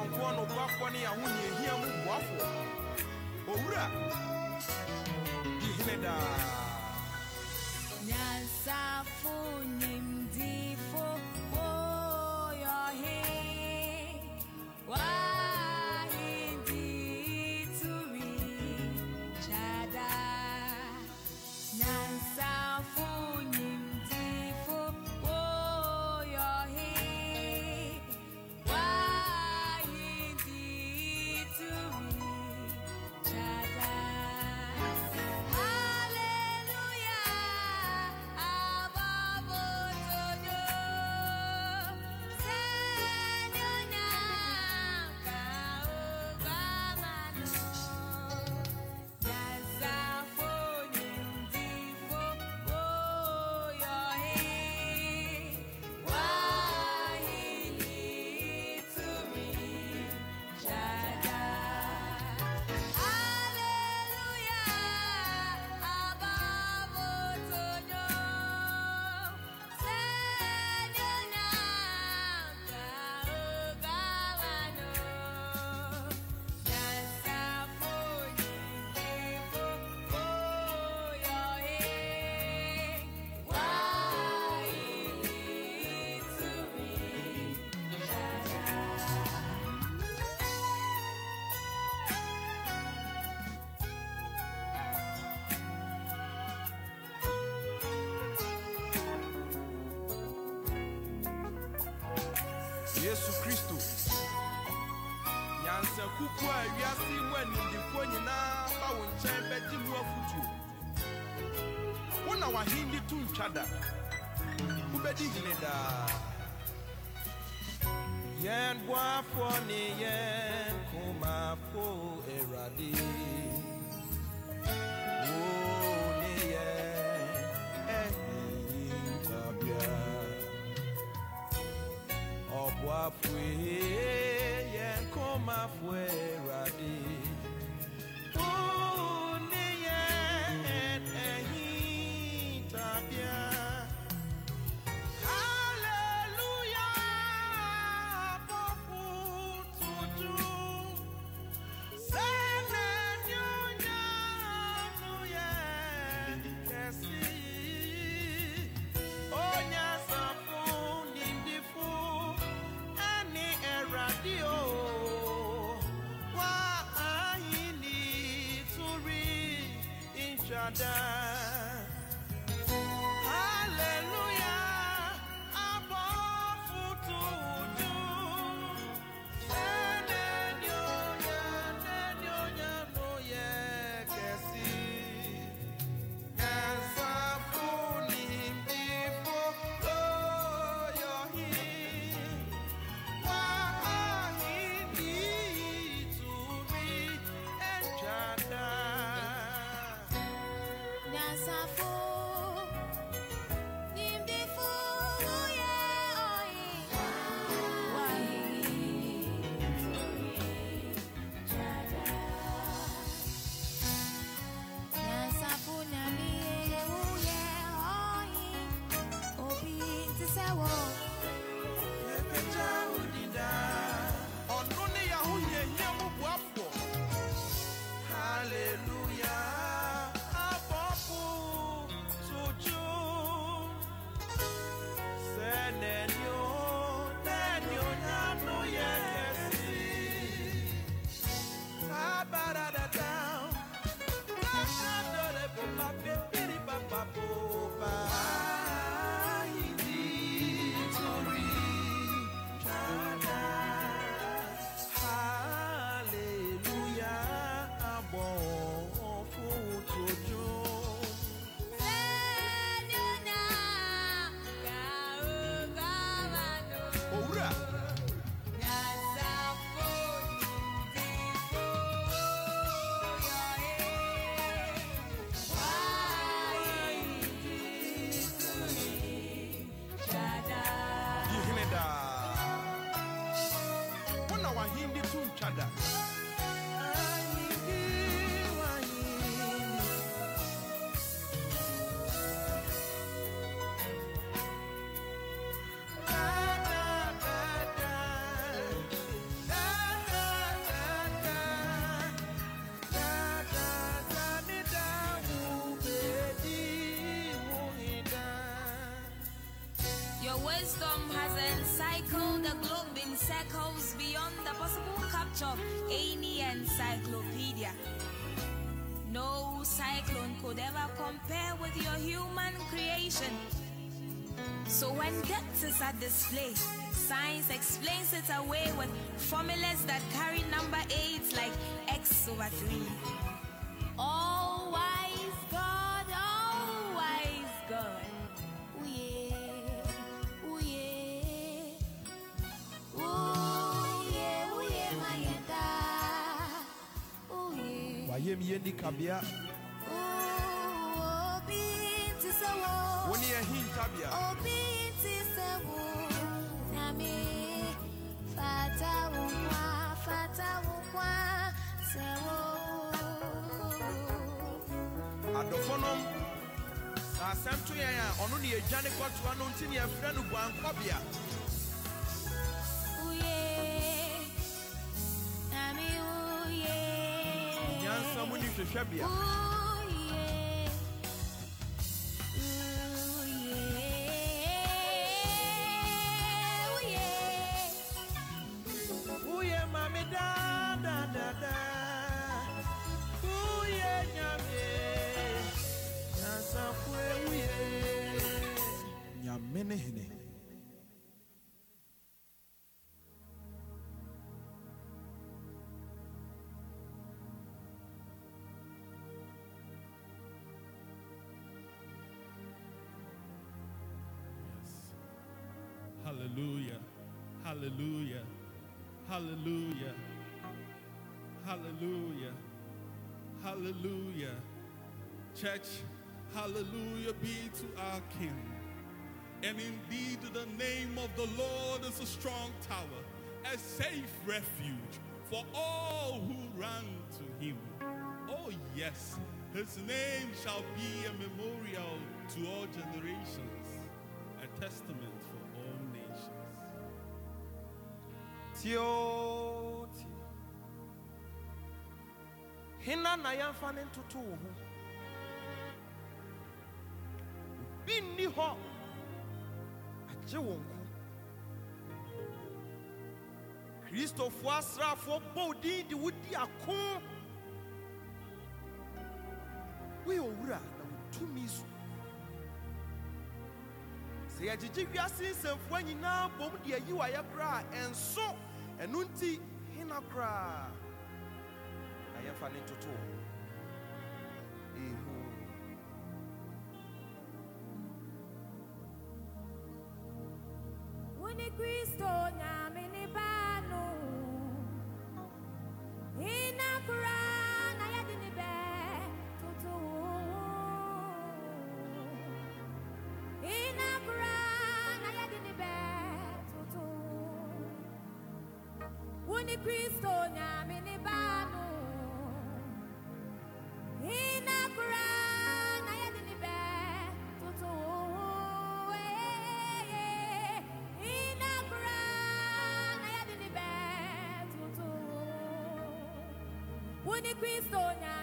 ɔnkoɔ nokwafoɔ ne yɛahonya ahia mu boafoɔ owura di hene daa nyansafo nimdii akuku a wiase na wahende to ntwa da wobɛdi hene daa yɛn boafoɔ ne Jordan. Of any encyclopedia. No cyclone could ever compare with your human creation. So when is at display, science explains it away with formulas that carry number eight like x over 3. Yeah, wayɛ mi yɛ ni kabea ooh obi nti sɛ wo, wo ne ahintabea obi nti sɛ wo. Nyame, fata wo fata wo nkwa, sɛ wo. adɔfo nom na asɛm to yɛn a ɔno ne yɛdwane kɔtoa no nti ne yɛfrɛ no guankɔbea mu ne hwehwɛbea Ooh yeah, ooh yeah, ooh yeah. woyɛ mame daadadada woyɛ nyame nyansafoe woyɛ nyame ne hene Hallelujah. Hallelujah. Hallelujah. Hallelujah. Church, hallelujah be to our King. And indeed, the name of the Lord is a strong tower, a safe refuge for all who run to him. Oh, yes, his name shall be a memorial to all generations, a testament for tie hena na yɛmfa ne ntoto wo ho. Obi nni hɔ agye wo nko kristofoɔ asraafoɔ bɔ wo din ako woyɛ owura na wotumi so. Sɛ yɛgyegye wiase nsɛmfoɔ nyinaa bom de ayi wɔ ayɛ koraa ɛnso ɛno nti hena koraa na yɛmfa ne ntoto. Ehu. Wuni Kristo Wuni Kristo nyame ne ba. Ina kura na yɛde ne bɛ toto. Ina kura na yɛde ne bɛ toto nyame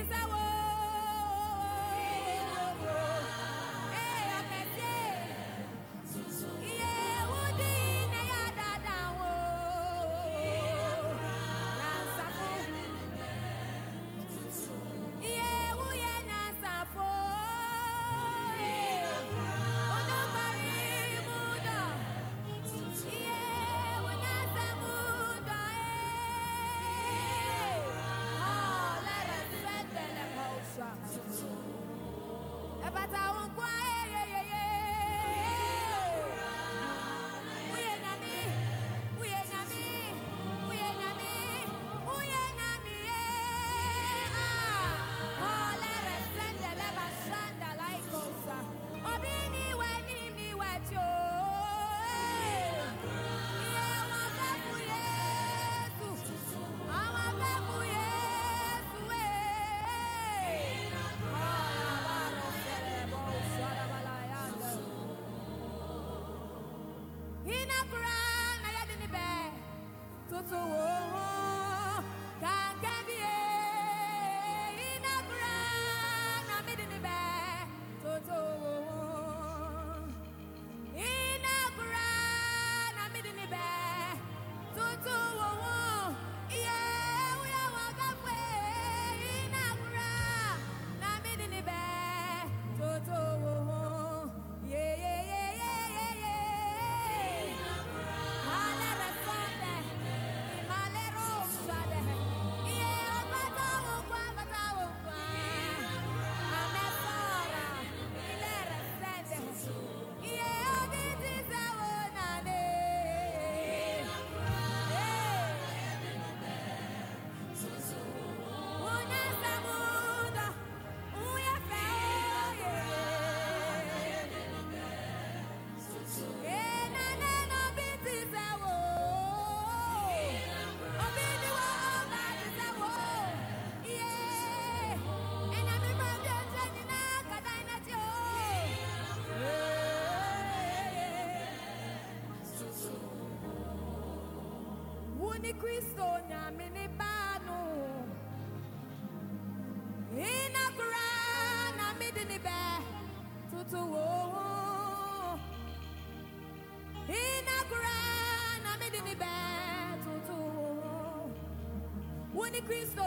is that ni Kristo nyame ne baa ina kura na mede ne bɛ toto ina kura na mede ne bɛ toto wɔ ho wo ni Kristo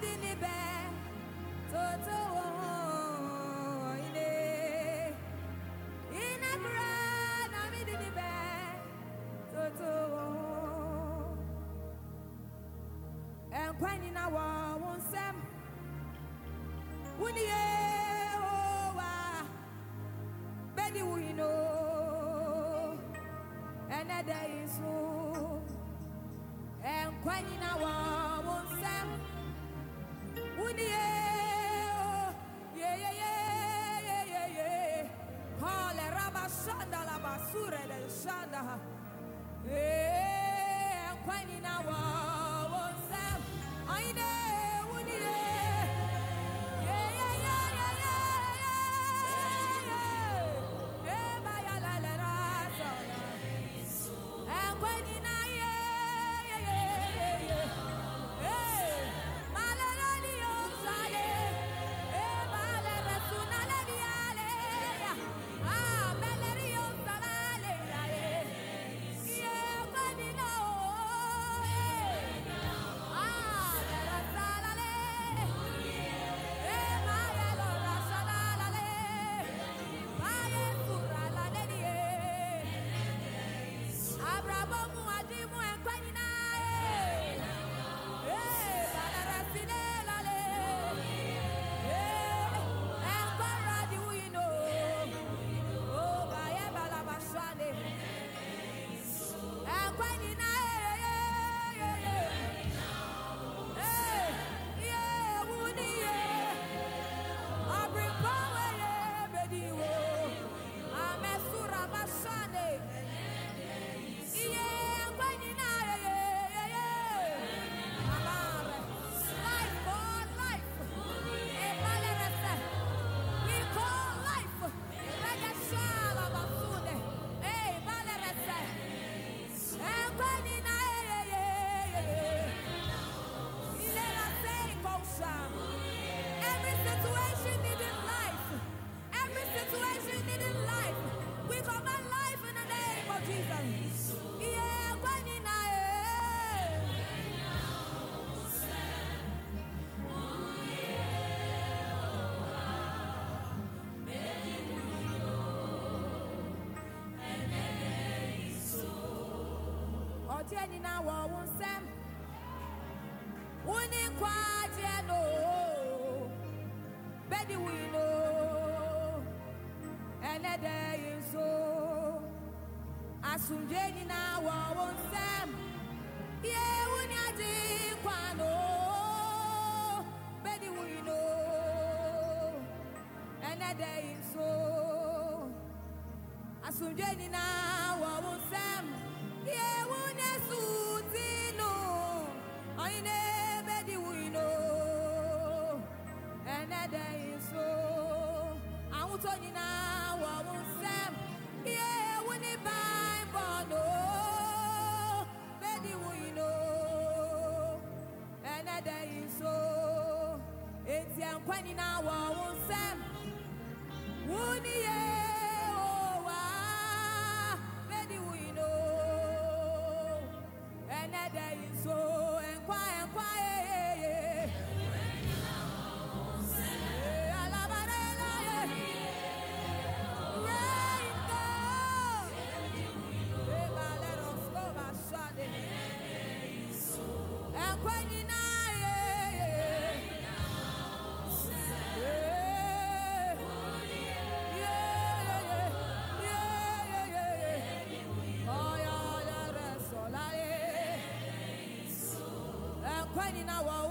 kaydını ben nyinaa wɔ wo nsɛm wo ni nkwagyeɛ no. Bɛdi wo yi no. Ɛnɛ dɛ. Twenty hours. our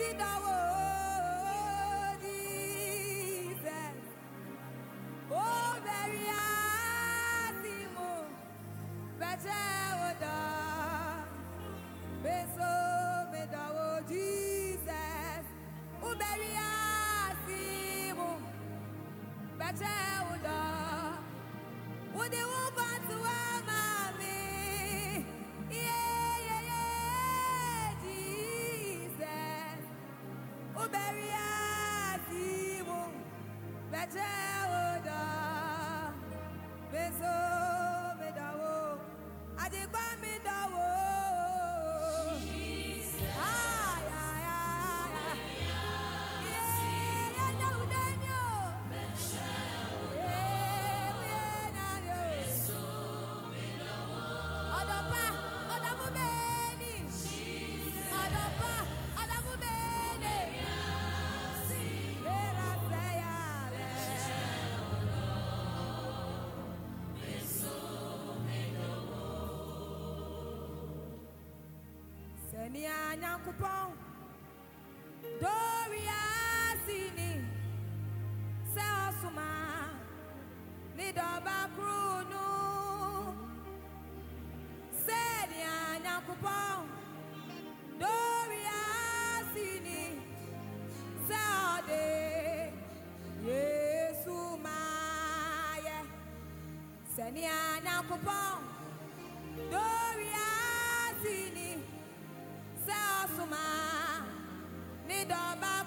did our ɛne a nyankopɔn doria si ni sɛ ɔsoma ne dɔba koro no sɛnea nyankopɔn doria si ni sɛ ɔde yesu maayɛ sɛnea nyankopɔn die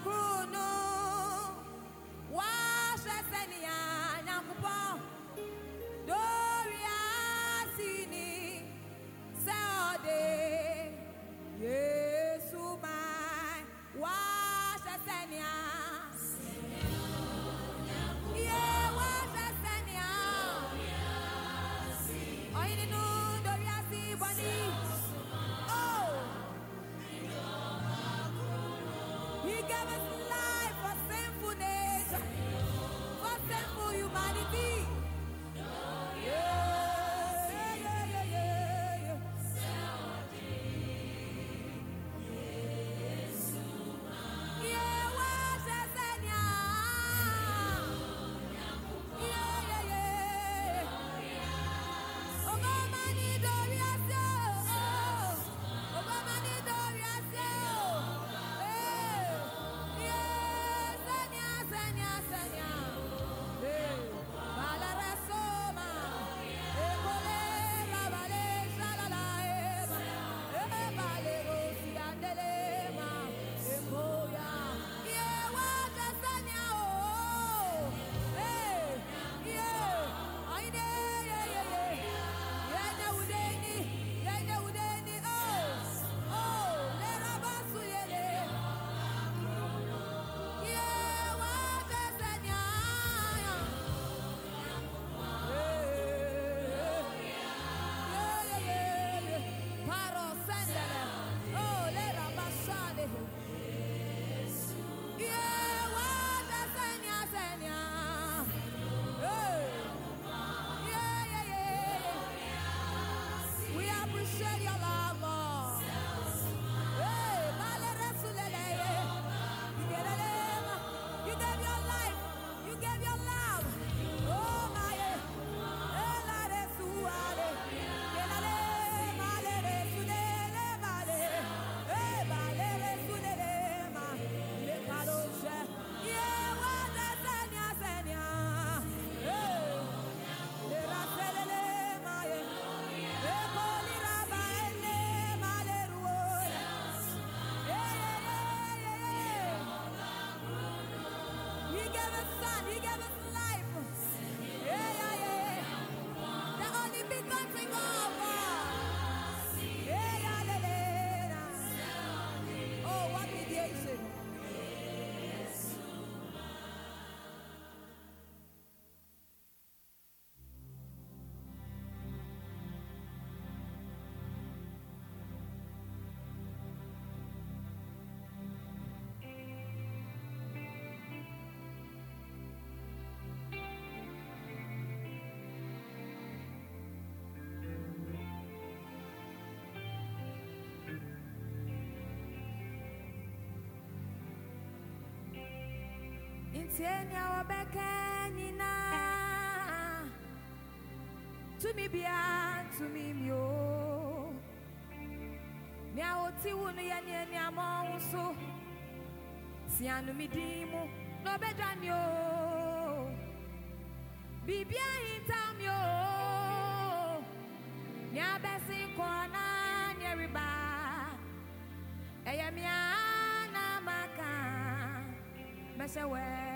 Ntienya wabeke nyina Tumi bia tumi mio. Nia oti wunu ya ni ni amo so Sianu mi dimu no bedani o Bibia hintam yo Nia besi kona ni riba. Eya mi ana maka. Mesha when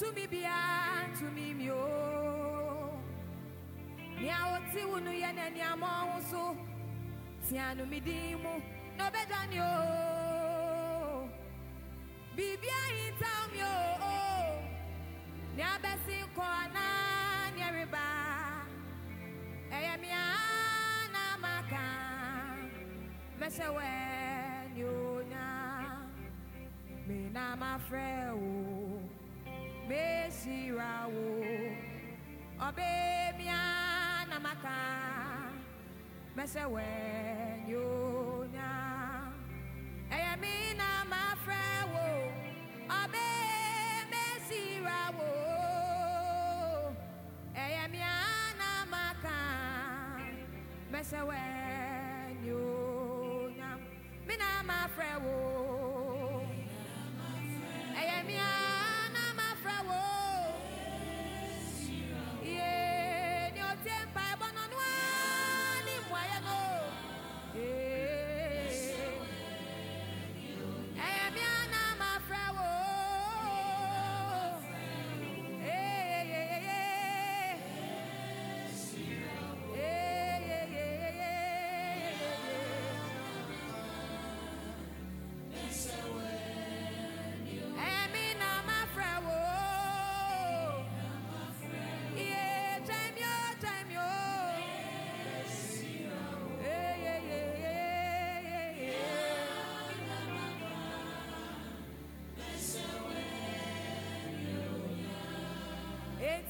Tumi bia tumi mio. Nia oti wunu ye ne ni amo so. Tianu midimu no bedani o. Bibia hitam yo Nia besi ko ana ni riba Eya mi ana maka Mesha when you nyam Me na ma frɛ wo Mehyira wo Ɔbɛ mi ana maka Mesha when you nyam Ɛyɛ mi na ma frɛ wo. Ɔbɛ mehyira wo Ɛyɛ mi ana maka Mesha when you Mi na ma frɛ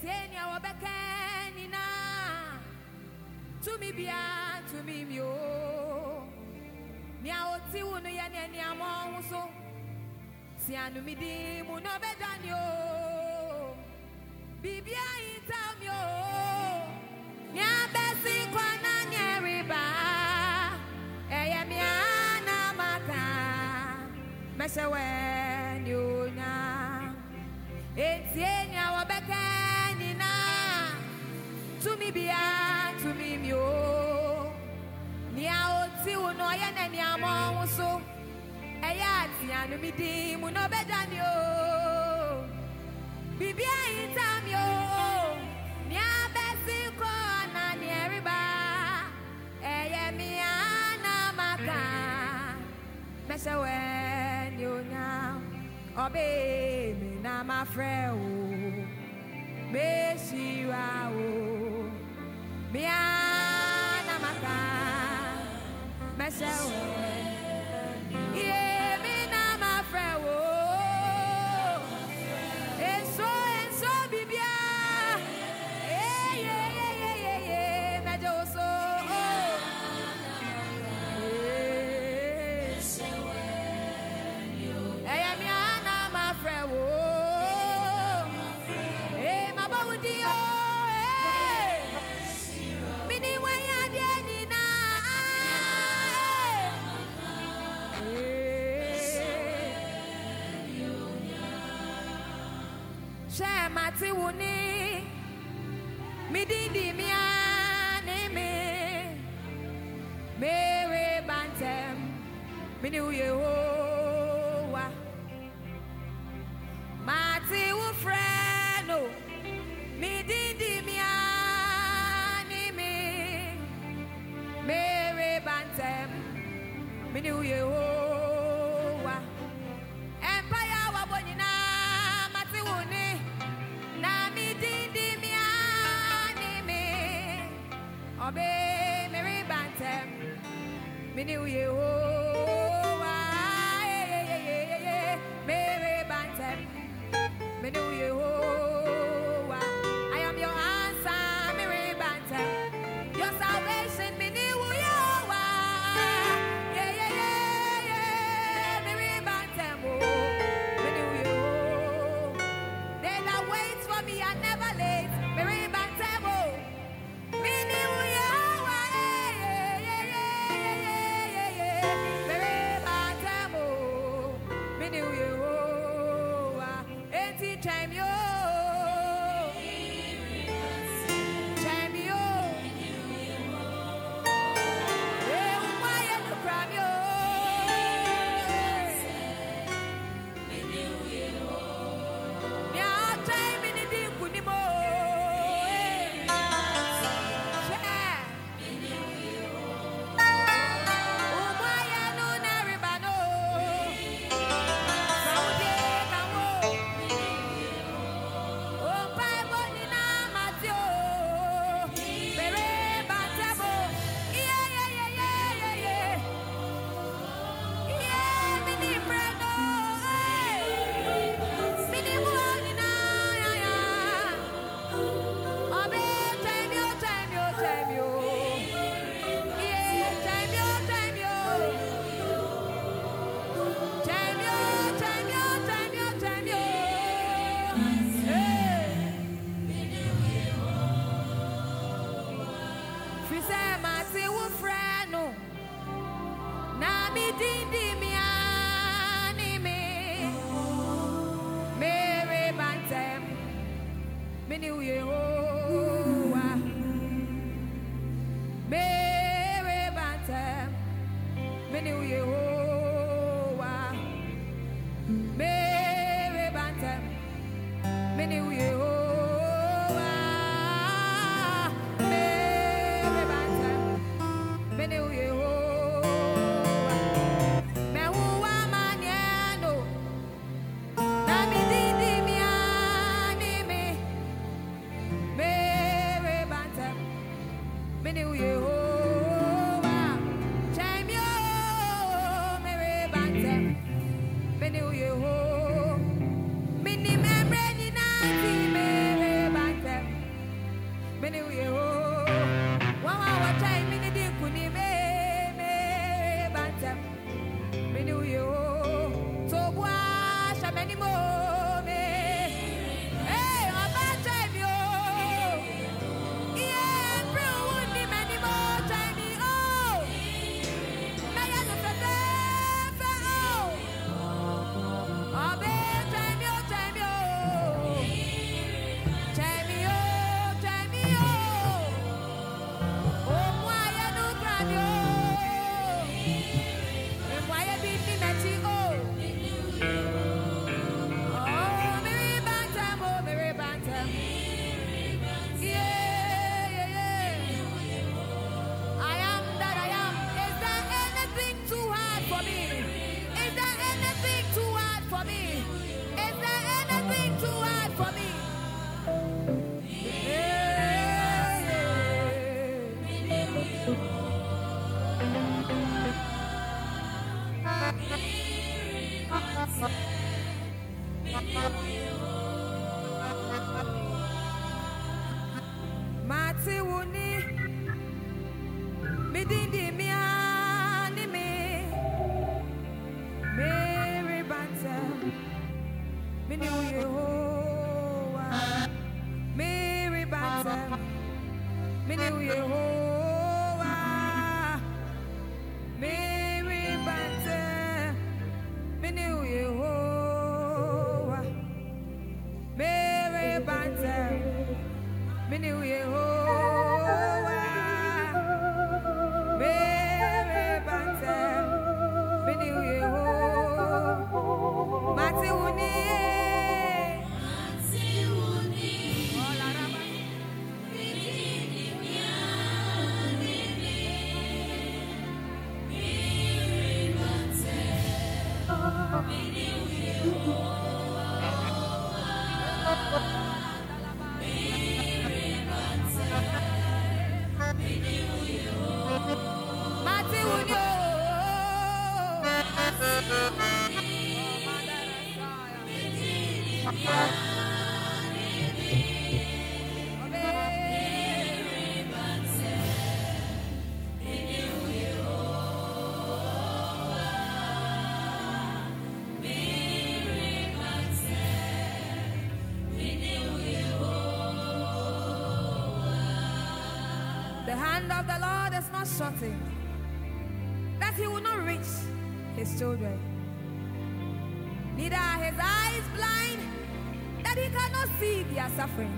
sɛnea wɔbɛka nyinaa tumi biara tumi mio. Nea ɔti wo no yɛ ne aneama ɔho so si anomedi mu na ɔbɛdwane o biribiaa yintaw mi o nea bɛsi kɔ na ne ɛreba ɛyɛ mea na maka mɛhyɛ wɛɛ bibia tumi mi o nea oti wo no ɔyɛ na nea mɔ ho so. Ɛyɛ ateanu mi di mu na ɔbɛda mi o bibia yi ta mi o nea bɛsi kɔ na nea ɛreba ɛyɛ mia na maka mɛhyɛ wɛ ni onya ɔbɛ mi na ma frɛ o. tí wo ní. hand of the Lord is not shortened, that he will not reach his children. Neither are his eyes blind, that he cannot see their suffering.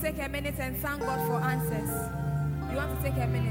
take a minute and thank God for answers? You want to take a minute?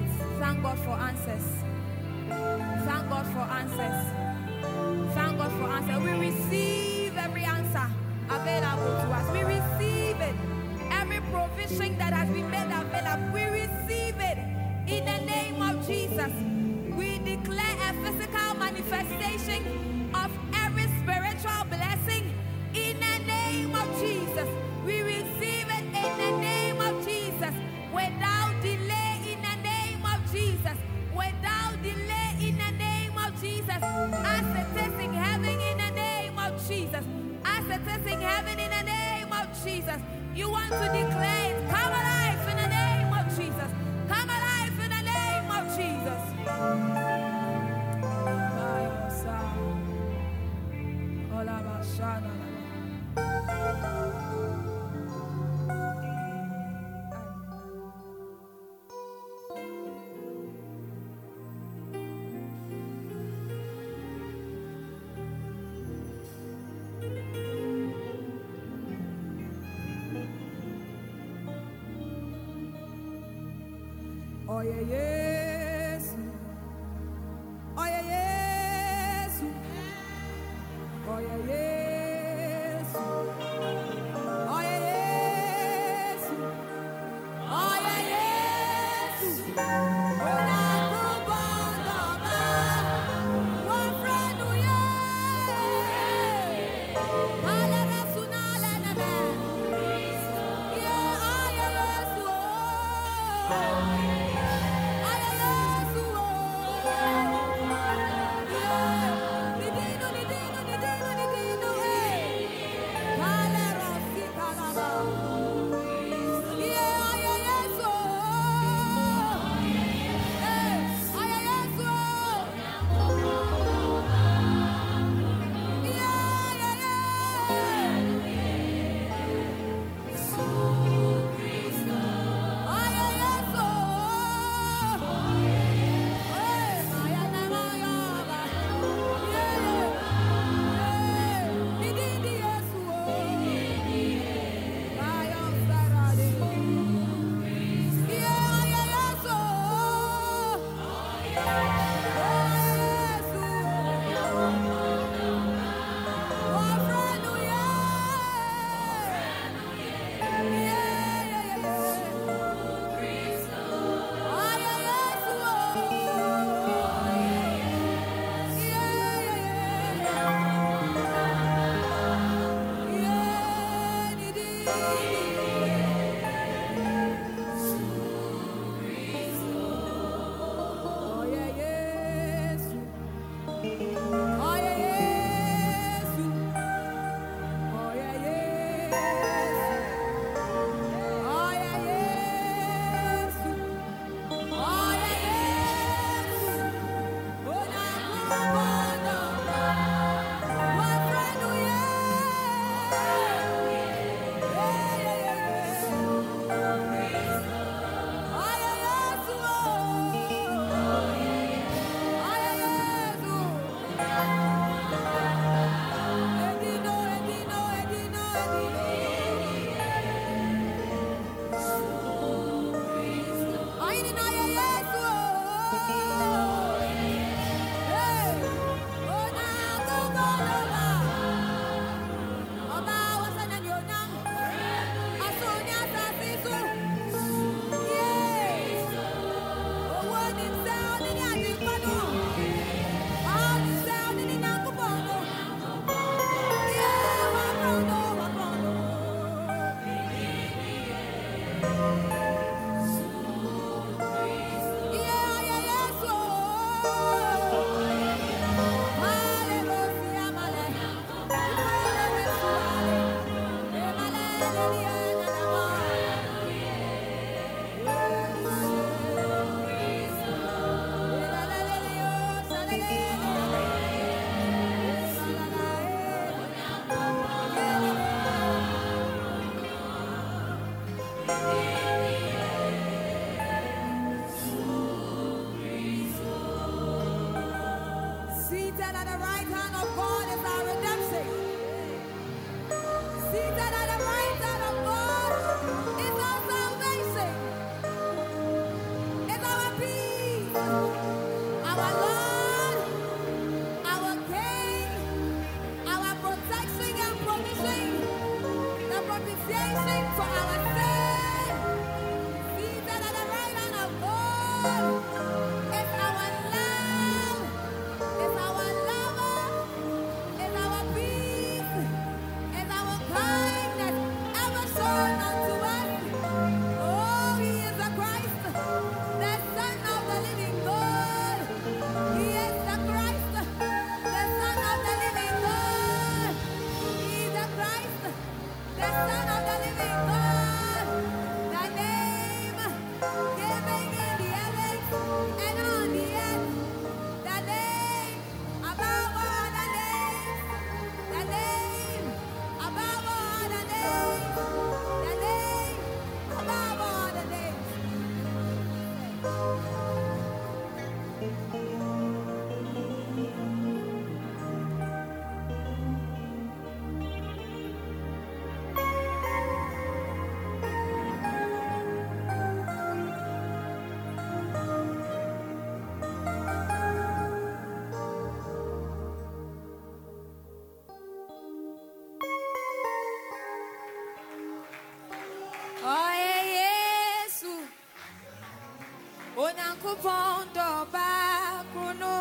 Nyankopɔn dɔ ɔbaa koro no.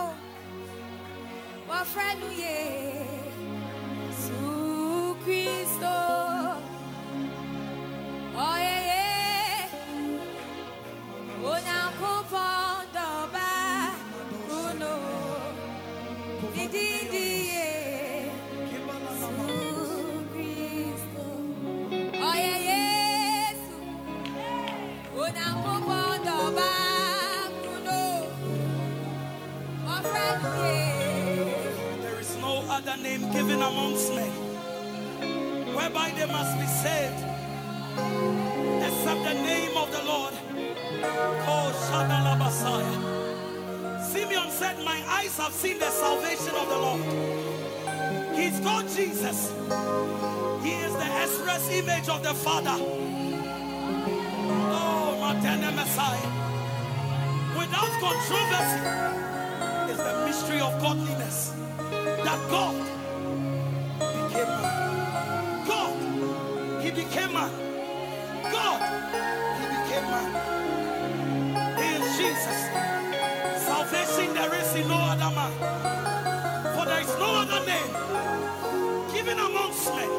Wɔfrɛ given amongst men whereby they must be saved except the name of the Lord. Simeon said, My eyes have seen the salvation of the Lord. He's called Jesus. He is the express image of the Father. Oh, Matene Messiah. Without controversy, is the mystery of godliness that God in no other man. For there is no other name given amongst men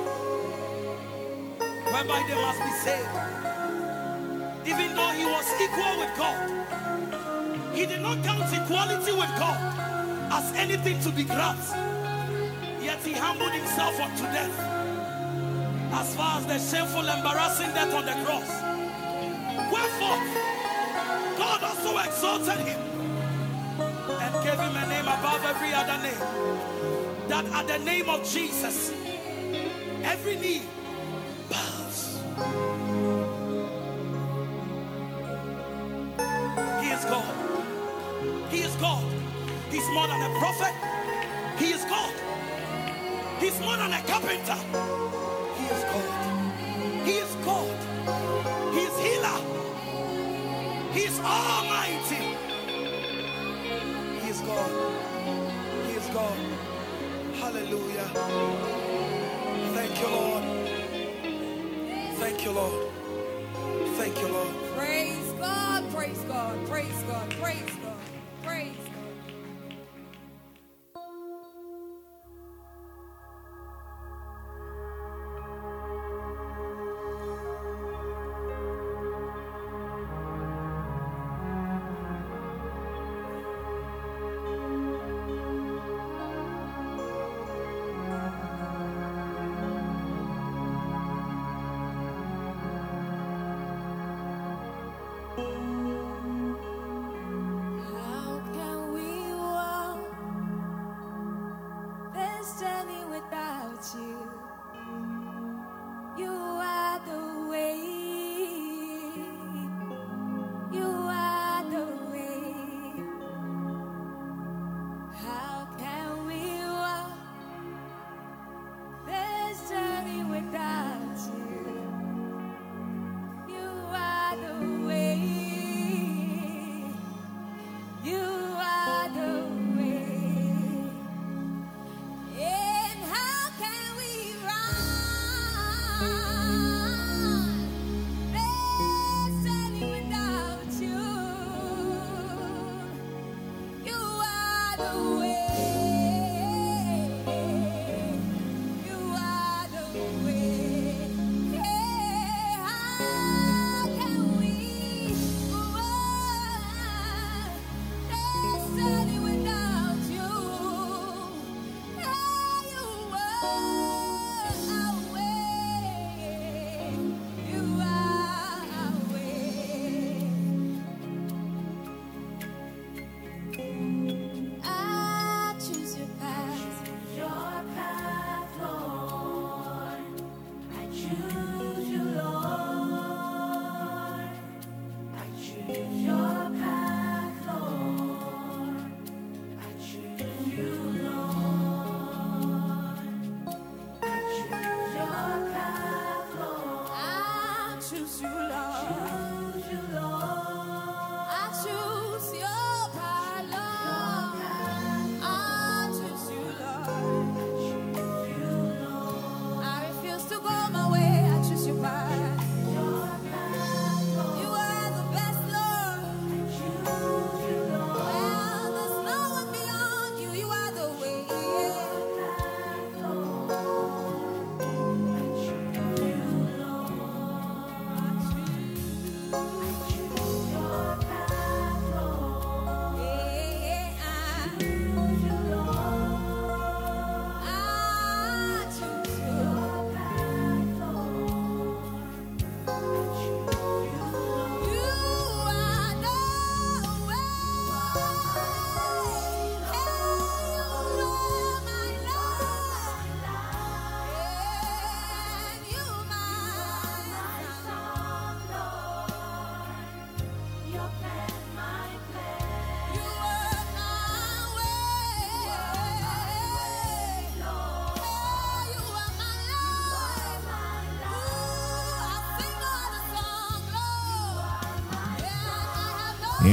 whereby they must be saved. Even though he was equal with God, he did not count equality with God as anything to be grasped. Yet he humbled himself unto death. As far as the shameful, embarrassing death on the cross. Wherefore, God also exalted him gave him a name above every other name. That at the name of Jesus, every knee bows. He is God. He is God. He's more than a prophet. He is God. He's more than a carpenter. God. He is God. Hallelujah. Thank you, Lord. Thank you, Lord. Thank you, Lord. Praise God, praise God, praise God, praise God,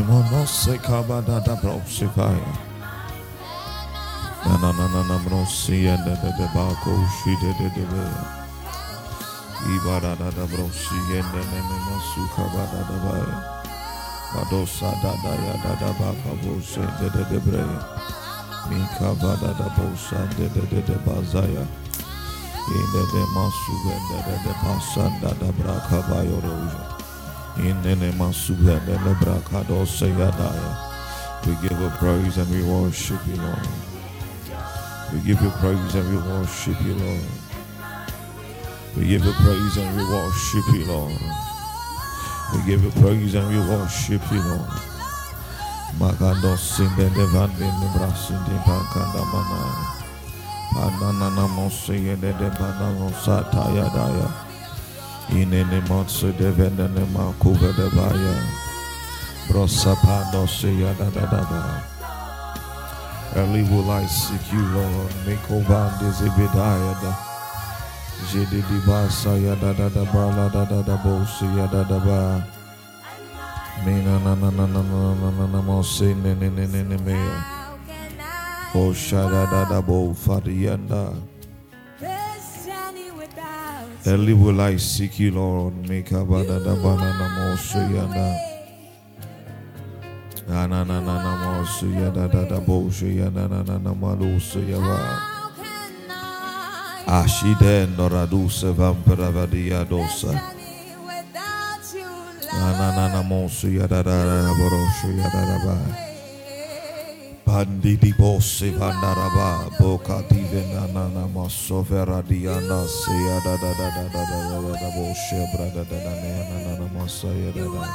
Imonose kabada da brosifaya. Na na na na brosi and the de bako shi de de de be. Ibada da da brosi and the da baya. Badosa da ya da baka bose de de. Mika bada da bosa de de de de bazaya. Inde de masu and braka bayo roja. Inene masubende lebrakado seyadaya. We give you praise and we worship you, Lord. We give you praise and we worship you, Lord. We give you praise and we worship you, Lord. We give you praise and we worship you, Lord. Magando sinde de vande ne brasinde pankanda manaya. Panana moseye de de banano sataya daya. Inene motse de vendene ma kuva de baya. Brosa pando se ya da da da ba. Early will I seek you, Lord. Make over this ibidaya da. Jede di basa ya da da da ba la da da da bo se ya da da ba. Mina na na na na na na na na mo se ne ne ne ne ne me ya. How can I O sha da da da bo fa Early will I seek you, Lord. Make a banana na na mo nana mosuyada da da da bo su ya na na na na mo lu bosuyada nana malusuyava. Ashide noraduse vamperavadia dosa. Anana mosuyada da da borosuyada da ba. Lord? Pandi di bo se ba. Boka di ve na na na vera di anda se ya da da da da da da da da da bo she bra da da da da.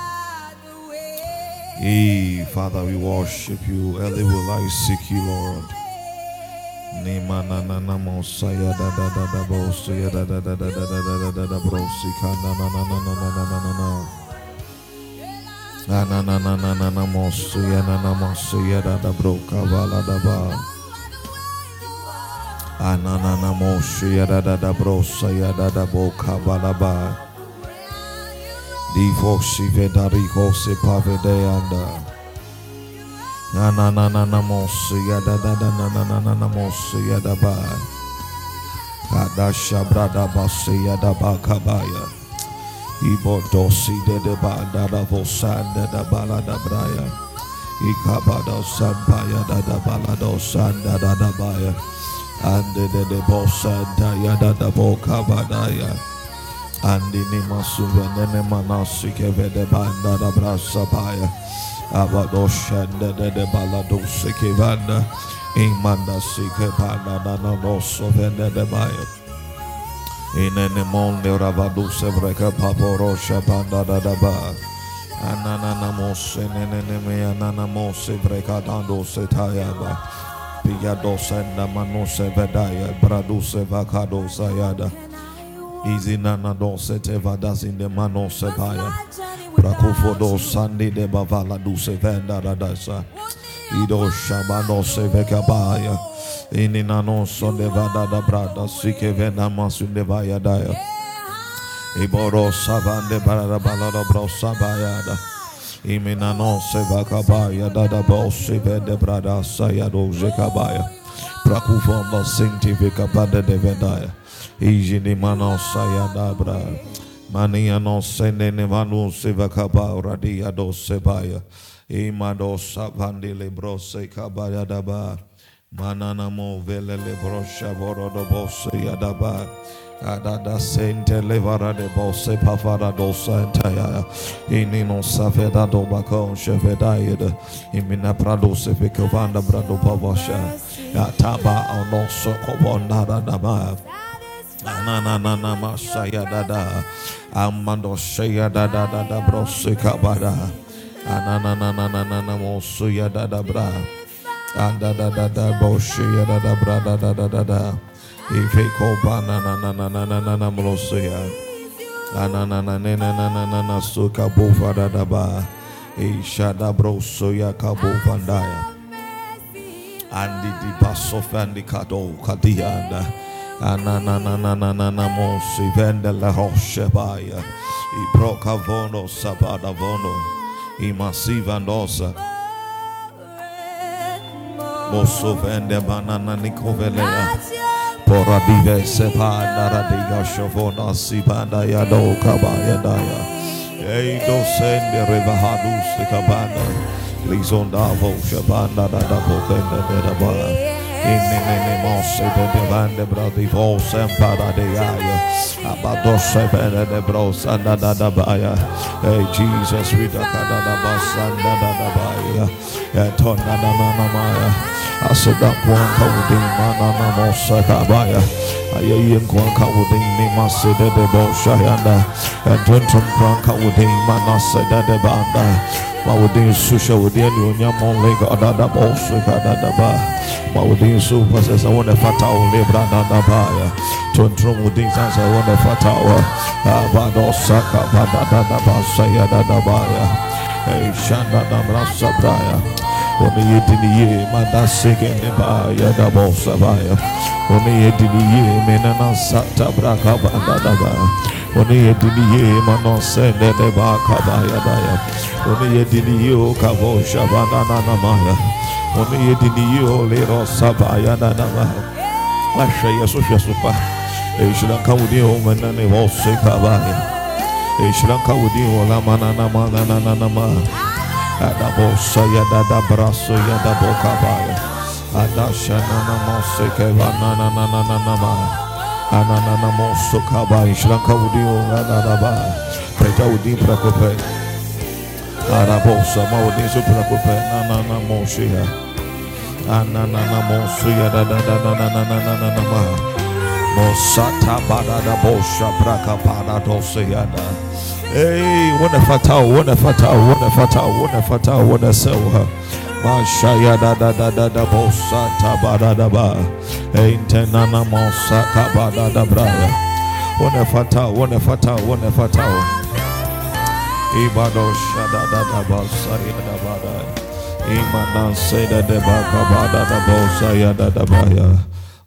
Hey, Father, we worship you. Early will I seek you, Lord. Nima da da da da da da da da da da da da da da bro si ka na na na na Divoshi vedarico se pavedeanda. Na na na na na mosu ya da da da na na na na na mosu ya da ba. Kadasha brada basu ya da ba kabaya. Ibodosi de de ba da da de da da bala da braya. Ikabado sampaya da da bala dosan da da da baya. Ande de de bosan da ya da da boka badaya. Andi ni masu venene manasi ke vede banda da brasa baya. Abadoshan da da da bala dosi ke vanda. Imanda si ke banda da na noso vende de baya inene monde ravadu sevreka paporosha ba. Ananana mose nenene me anana mose vreka dando setayaba na namanose vedaya braduse vakado sayada izinana dose tevadas in the manose vaya. Prakufodo sandi de bavala da venda radasa ido shabano ya. Ininano Sondevada da Brada, Sikevena Masundevaya Daya. Iboro Savande Barada Balada Bro Sabayada. Iminano Sevakabaya Dada Bo Sivende Brada Sayado Zekabaya. Prakuvonda Sintivika Bada Devedaya. Izinimano Sayada Brada. Mania no sende nevanu sevakaba radia do sebaya. Imado savandile brose kabaya dabar. Mananamo velele brosha borodo bose yadaba. Adada sente levara de bose pavara dosa entaya. Inino saveda do bacon chevedaida. Imina pradose picovanda brado pavasha. Ataba onoso kobonada dama. Ananana masaya dada. Amando shaya dada dada brose kabada. Ananana mosuya dada bra. Anda da da da boshia da da bra da da da da da. Ife ko banana na na na na na na na mlosuya. Anana na na na na na na na na na suka bufa da da ba. Isha da brosuya kabu vandaya. Andi di basso fendi kado kadianda. Anana na na na na na mosi vende la roche baya. I proca vono sabada vono. Imasivandosa. Mosso vende banana nicovelea. Pora dive sepanda radiga shovona sibanda ya do kabaya daya. Ei do sende revahadus kabanda. Lizondavo shabanda da da bokenda de da ba. Inimimosse de divande bradi vosem paradiaia. Abadose bene de bros and da da da baya. Hey Jesus, we da da da da bas and da da da baya. Eton da da da da baya. Asada kwan kaudin mana na mosse kabaya. Ayayin kwan kaudin ni masse de de bosha yanda. Eton kwan kaudin mana se de de banda ma wòden so hyɛ wòden anuonyam ɔnlenga da ɔsoka ba. ma wòden so pɛsɛ sɛ wɔn ɛfata ɔnlen bra dadaba ya tontrom wòden sansa wɔn ɛfata ba abada saya ada ɔsaya dadaba ya ɛhyɛn dadabra ba ya. Wɔn ye di ni yie ma da sege ne ba ya daba ɔsaba ya. Wɔn yɛ di ni yie na na sa tabra ka ba dadaba ya. Oni ediliye manose ne nele ba kabaya baya. Oni ediliye o kavo shabana na na maya. Oni ediliye o lero sabaya na na maya. Asha yesu yesu pa. Eşlanka udi o menene vose kabaya. Eşlanka udi o la mana na mana na na na ma. Ada bosa ya da da braso ya da boka baya. Ada shana na mose kevana na na na na na ma. Anana nana moso kaba ishlanka udi o nana ba. Preta udi prakope. Arabosa ma udi su prakope nana nana moshe ya. Anana nana moso yada da da da da da da da da da ma. Mosata bada da bosha braka pada dose yada. Hey, what a fatal, what a fatal, Mashaya da da da da da bosa tabada da ba. Intenana mosa kabada da braya. What a fatal, what a fatal, what a fatal. Ibado shada da da bosa ya da bada. Imana.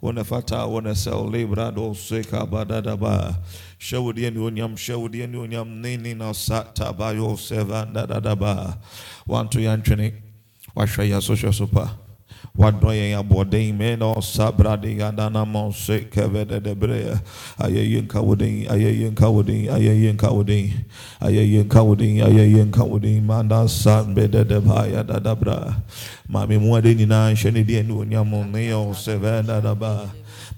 Wone fata wone sel libra do se kabada da ba. Shawudi nini na sata ba yo seven da da da. One wahwɛ yɛ so hwɛ so pa wadɔ yɛn abɔden me na ɔsa brade yadana ma ɔse kɛbɛdɛdɛberɛ ayɛyɛ nka woden ayɛyɛ nka woden ayɛyɛ nka woden ayɛyɛ nka woden ayɛyɛ nka woden manda sa bɛdɛdɛba yadadabra maame mu ade nyinaa nhyɛ ne deɛ ne onyam ne yɛ ɔsɛ bɛdadaba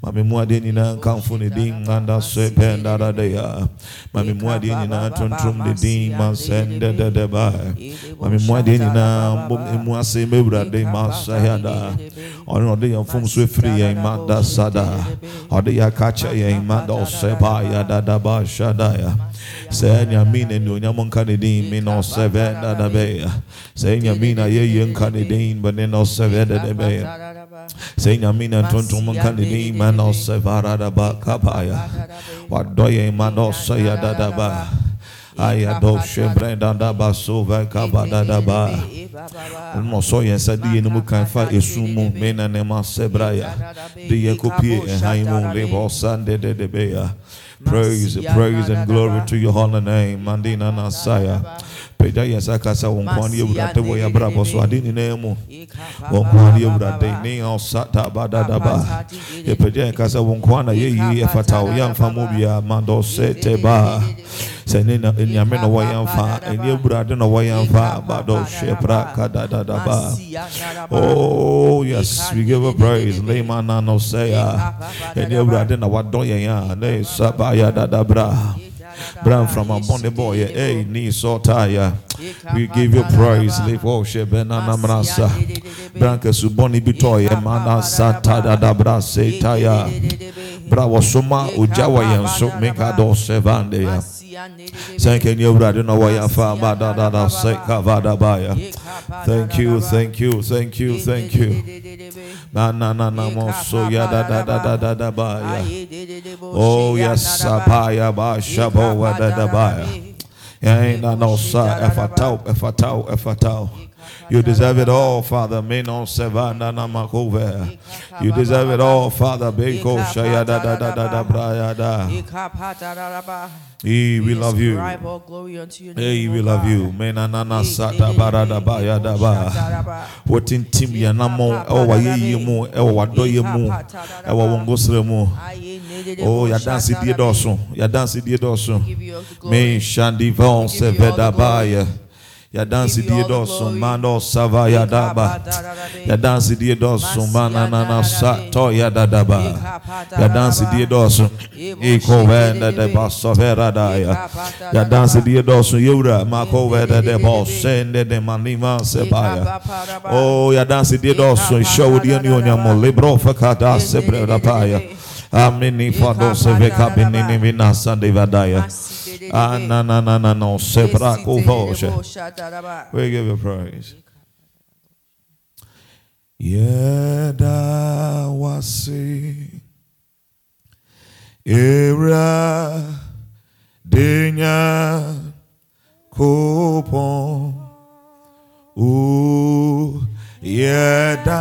Mami muade nina kamfu ne din anda sepe ndara deya. Mami muade nina tuntrum di ding masende de de ba. Mami muade nina mbom emu ase mebra de masayada. Ono de yon fum so free yen sada. Ode ya kacha ya imanda oseba ya da da ba shada ya. Sɛ nyame ne no nyamo nka ne din me na ɔsɛbɛ da da bɛyɛ. Sɛ nyame na yɛ yɛ nka ne na ɔsɛbɛ da. Senya mina tonto ni imano sevara daba kabaya Wadoye mano sayada daba. Ayado shebrenda daba sove kabada daba. Mo so sadi sa di enu esumu mena ne ma sebraya. Di ye haimu sande de de. Praise, praise and glory to your holy name. Mandina nasaya pagya yɛn nsa kasa wɔn kwan ne awurade wɔ yɛ abrabɔ so ade nyinaa mu wɔn kwan ne awurade ne ɔsa taba dadaba yɛpagya yɛn kasa wɔn kwan na yɛyi ɛfata wo yɛmfa mu bia mandɔ sɛ tɛba sɛ ne na nyame na wɔyɛ mfa ɛne awurade na wɔyɛ mfa badɔ hyɛ pra kadadadaba oh yes we give a praise. lema na no sɛ ya. Ɛne awurade na wadɔ yɛn a ne saba ya dadabra Bram from Abonde Hey, Nisotaya. We give you praise. Live worship. Benanamrasa. Branca Suboni Bitoya. Manasa Tada Dabra Setaya brawo soma ogya wɔ yɛn so meka dɔɔsɛ bande ya Thank you, Thank you, thank you, thank you, thank you. Na na na na mo ya da da. Oh yes, abaya ba. Shabo wa da da ba ya. Oh, ya na no sa efatau efatau efatau. You deserve it all, Father. Menon sevana namakove. You deserve it all, Father. Beko shayada da da da da brayada. Hey, we love you. Ascribe all glory unto your name, Hey, we love you. Menanana sata barada bayada ba. Wotin tim ya namo ewa waye mu ewa wadoye mu ewa wongosre mu. Oh, ya dance die doso. Ya dance die doso. Give you all the glory. Me shandi von se veda baya. Ya dance die doso mano sava ya daba. Ya dance die doso manana sa to ya dadaba. Ya dance die doso. Iko venda de basso vera daya. Ya dance die doso yura mako veda de bossende de manima se baya. Oh, ya dance die doso show di oni onyamo libro fakata se breda baya. Amini fado se veka binini vinasa de vadaya. Ah, na na na no se brako voce. We give you praise. Yeda wasi era denya kupon u yeda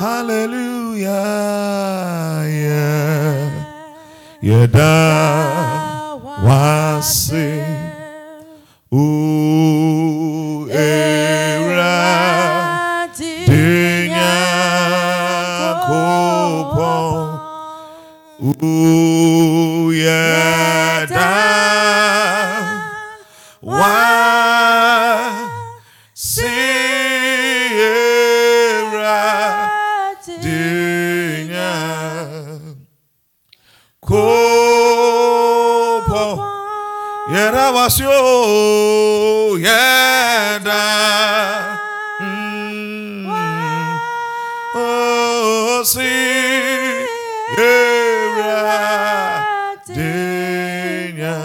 hallelujah yeah. Yada wasi u era denya kopo u yada yera wasio yeda mm, oh si yera denya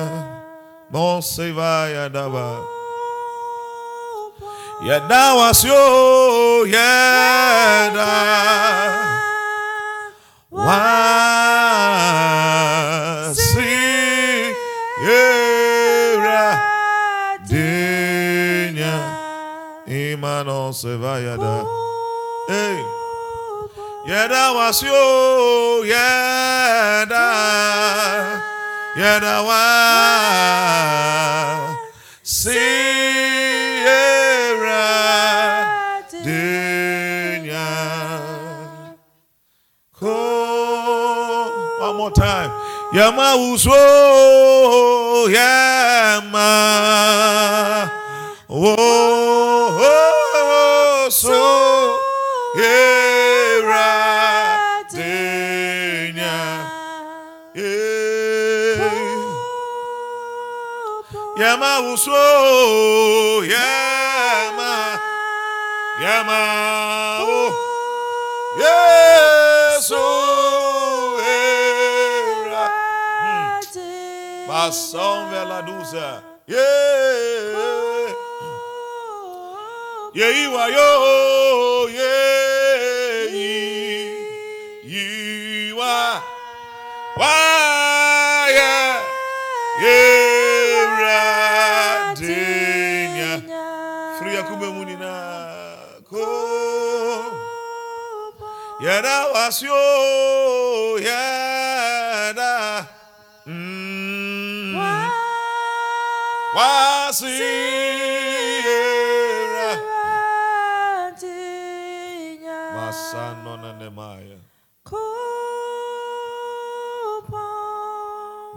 non se vai adaba yeda wasio imano se vayada hey. Yeda yeda yeda wa. Sierra denya Ko one more time. Yama uso yama Yama uso yama yama oh. Yesu oh, era. Hmm. Passam vela duza. Yeah. Yehiwa yo Yehi Yiwa Waya Wasyo Yada mm, Wasira Masano na nemaya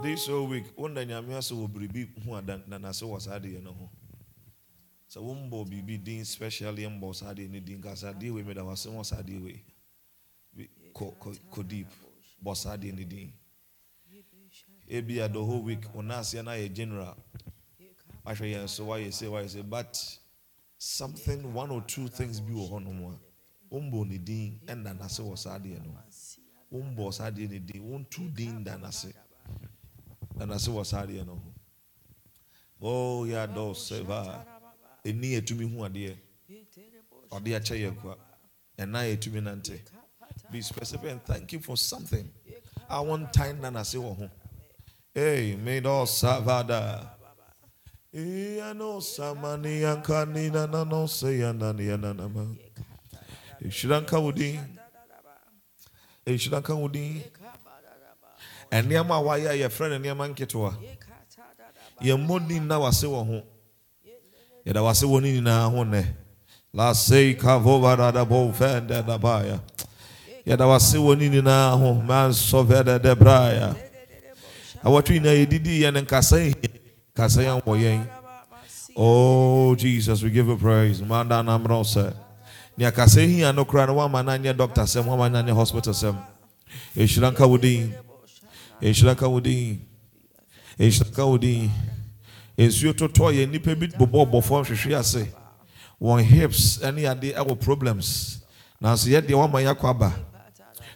This whole week Wanda nyame ase wɔ biribi ho ada na nase wɔ saa adeɛ no ho. Sɛ wombɔ biribi din specially mbɔ saa adeɛ no din ka saa adeɛ wei meda wase wɔ saa adeɛ wei Bi- kɔ kɔ- kɔ deep bɔ saa adeɛ no din ebi a the whole week. Ɔna aseɛ na yɛ general. Ahwɛ yɛn so wayɛ se wayɛ se but something one or two things bi wɔ hɔnom a wɔmbɔ ne din ɛnda n'ase wɔ saa adeɛ no wɔmbɔ saa adeɛ ne din wɔntu din da n'ase da n'ase wɔ saa adeɛ no oh yɛ adɔ sɛba eni etumi hu adeɛ ɔde akyɛ yɛ kwa? Ɛna etumi nante. Be specific and thank you for something a wɔn time na n'ase wɔ ho hey may dɔ savada. Eh, iya no samani yankani na na no se yana ni yana na ma. Ishranka wudi. Ishranka wudi. Nneɛma a wayɛ a yɛfrɛ no nneɛma nketewa. Yɛn mmɔni na wase wɔ ho. Yɛda wase wɔ ne nyinaa ho nnɛ. La sei kavo barada bo fende da baya. Yɛda wase wɔ ne nyinaa ho. Man so vede de braya. Awɔtwe nyinaa yɛdidi yɛn nkasa yi. Kasa yɛn wɔ yɛn. Oh Jesus, we give you praise. Manda namro sɛ. Nea kasa yi ano kora no wama na nyɛ doctor sɛm, wama na nyɛ hospital sɛm. Ehyira nka wo din. Ehyira nka wo din. Ehyira nka wo din. Nsuo totɔ yɛ nipa bi bobɔ bɔfɔ hwehwe ase. Wɔn hips ɛne ade ɛwɔ problems. Nanso yɛ deɛ wama yɛ akɔ aba.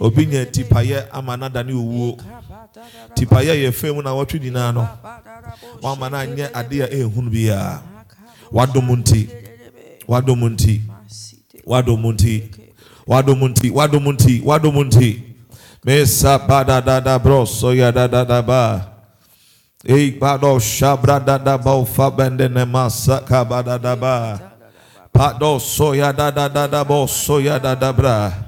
obi nya tipayɛ ama nada ne owuo tipayɛ yɛ fɛn mu na wɔtwe nyinaa no wama no anyɛ adeɛ a ɛhunu biara wadom nti wadom nti wadom nti wadom nti wadom nti wadom nti mesa badadada bro soya dadada ba ei bado shabra dada ba ufa bende ne masa kabadada ba pado soya dadada bo soya dada bra banana na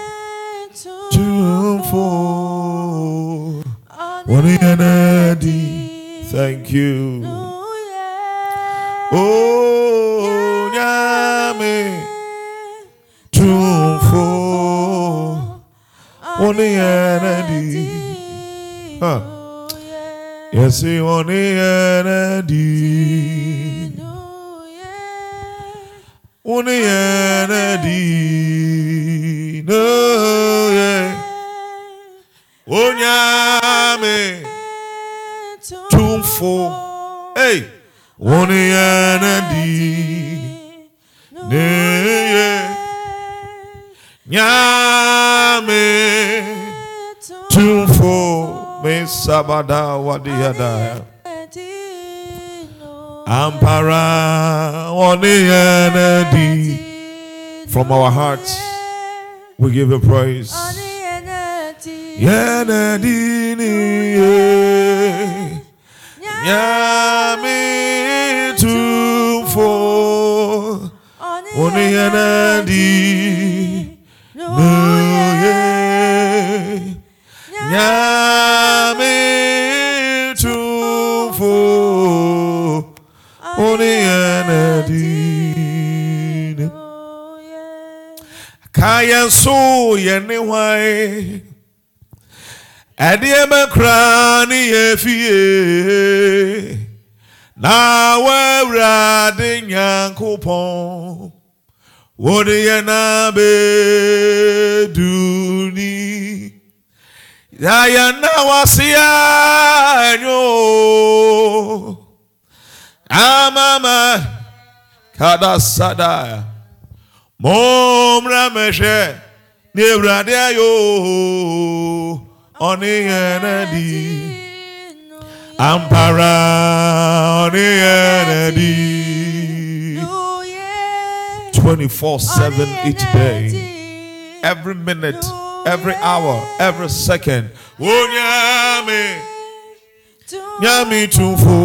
enedi. Thank you. Oh, nyame tumfo. Huh. Yes, oni enedi. Oni enedi. No, yeah. Oh, nyame tumfo. Hey, oni enedi. Ne nyame tumfo me sabada wadiada ampara oni enedi. From our hearts, we give you praise. Yenedi ni ye. Nyame tumfo Oni enadi Nuye Nyame tumfo Oni enadi Kaya so yene hwae ɛdeɛ bɛkora ne yɛ fie na wɔawurade nyankopɔn wode yɛ na bɛduni yɛayɛ na wasea amama kadasada mommra mɛhwɛ ne awurade o ɔne yɛn adi Ampara oni enedi. 24 7 each day. Every minute, every hour, every second. Onyame, nyami tumfo.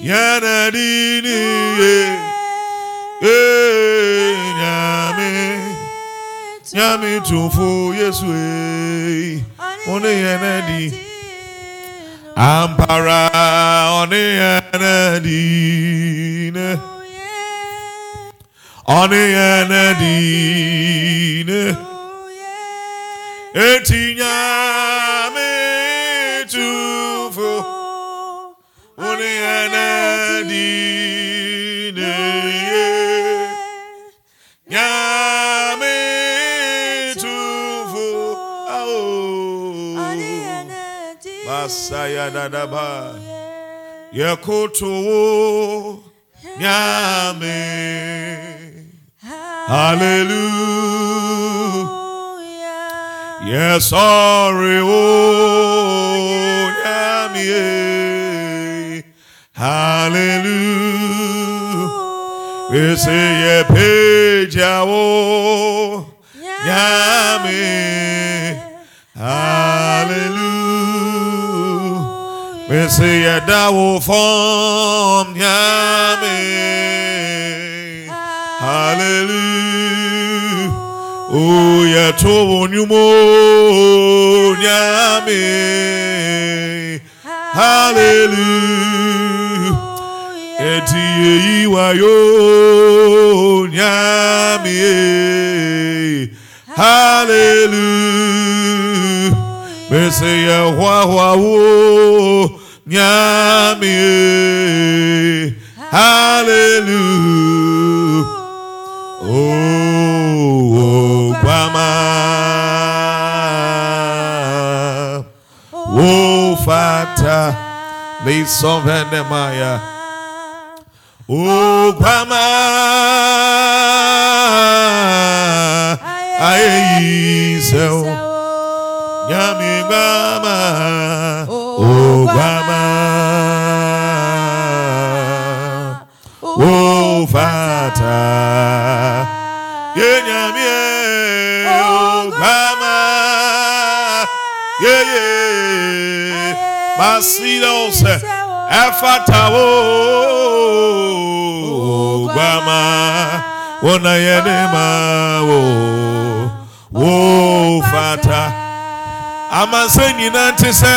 Yanadi ni ye. Eh, nyame, nyami tumfo Yesu eh. Oni yanadi. Ampara oni yanadi. Oni yanadi. Eti nyame tumfo. Oni yanadi. Nyame Masaya dadaba. Yekoto nyame. Hallelujah. Yes, sorry, oh, nyame. Hallelujah. We say ye page oh, nyame. Hallelujah. Ye dawo from nyame. Hallelujah. Ye to onyumo nyame. Hallelujah. Eti yeyi wayo nyame. Hallelujah. Hwa hwa wo nyame. Hallelujah. Oh, Obama. Oh, Fata. Lison Vendemaya. Oh, Obama. Aye, so. Yami Obama. Oh, Fata. Yeah, yeah, yeah. Oh, Grandma. Yeah, yeah. Masidos. Efata. Oh, Grandma. Wona yenema. Oh, oh, Fata. Amase nyina te sɛ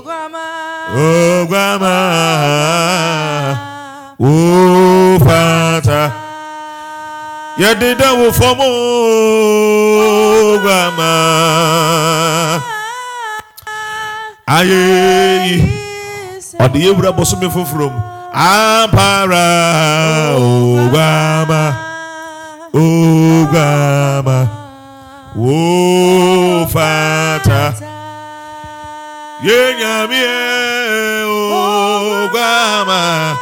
o guama o fata yɛdeda wo fam o guama ayeyi ɔde yɛwura bɔsome foforɔ mu ampara o guama o guama o fata yenyamie o guama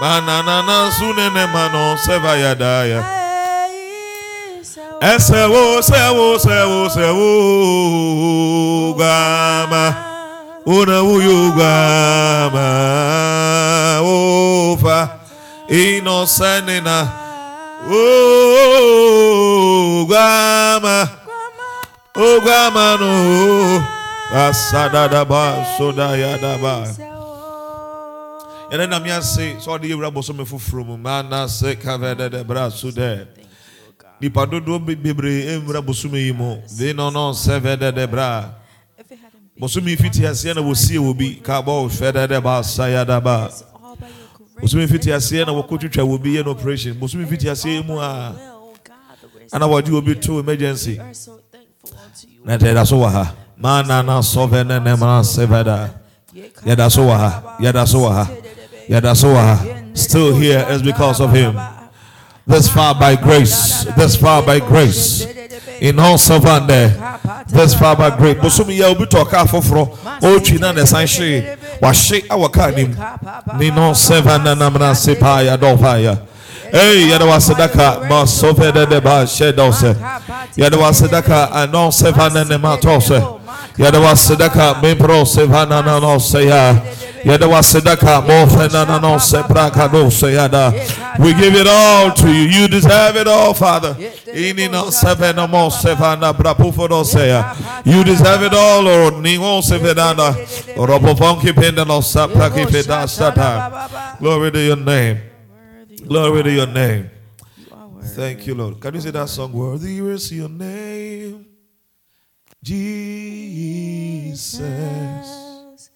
mananana sunene mano seva yadaya ẹsẹ̀wó sẹ́wó sẹ́wó sẹ́wó gbàmà ònàwó yóò gbàmà òfa iná sẹ́nìnà ó gbàmà ó gbàmà nù ó asadadaba sodayadaba. yɛne nam ase sɛ ɔde yɛwura bɔsɔme foforɔ mu mana se bra so dɛ nipa dodoɔ be- bebree ɛmwura bosome yi mu. De no no sɛ vɛdɛdɛ bra bosome fiti aseɛ na wɔsie wɔ bi kabɔ fɛdɛdɛ ba sayadaba bosome fiti aseɛ na wɔkɔtwitwa wɔ bi yɛ no operation. Bosome fiti aseɛ mu a ana wɔde obi to emergency. Na ɛtɛ da so Mana na sovene ne mana seveda. Yada so wɔ ha. Yada so ha. Yada so ha. Still here is because of him. This far by grace. This far by grace. In all savande. This far by grace. Bosomi ya obi to ɔka foforɔ. Na ne san hye. Wahye awɔ kaa nim. Ni no savanda na mana sepa ya dɔfa ya. Hey, yada sedaka ma sovede de ba shedose. Yada wa anon sevana ne matose. Yada sevana na no se ya. Yada sedaka mo no se braka do yada. We give it all to you. You deserve it all, Father. Sevena. You deserve it all, Lord. Ni mo sevena. Robo fonki sapraki peda sata. Glory to your name. Glory to your name. Thank you, Lord. Can you say that song? Worthy is your name, Jesus.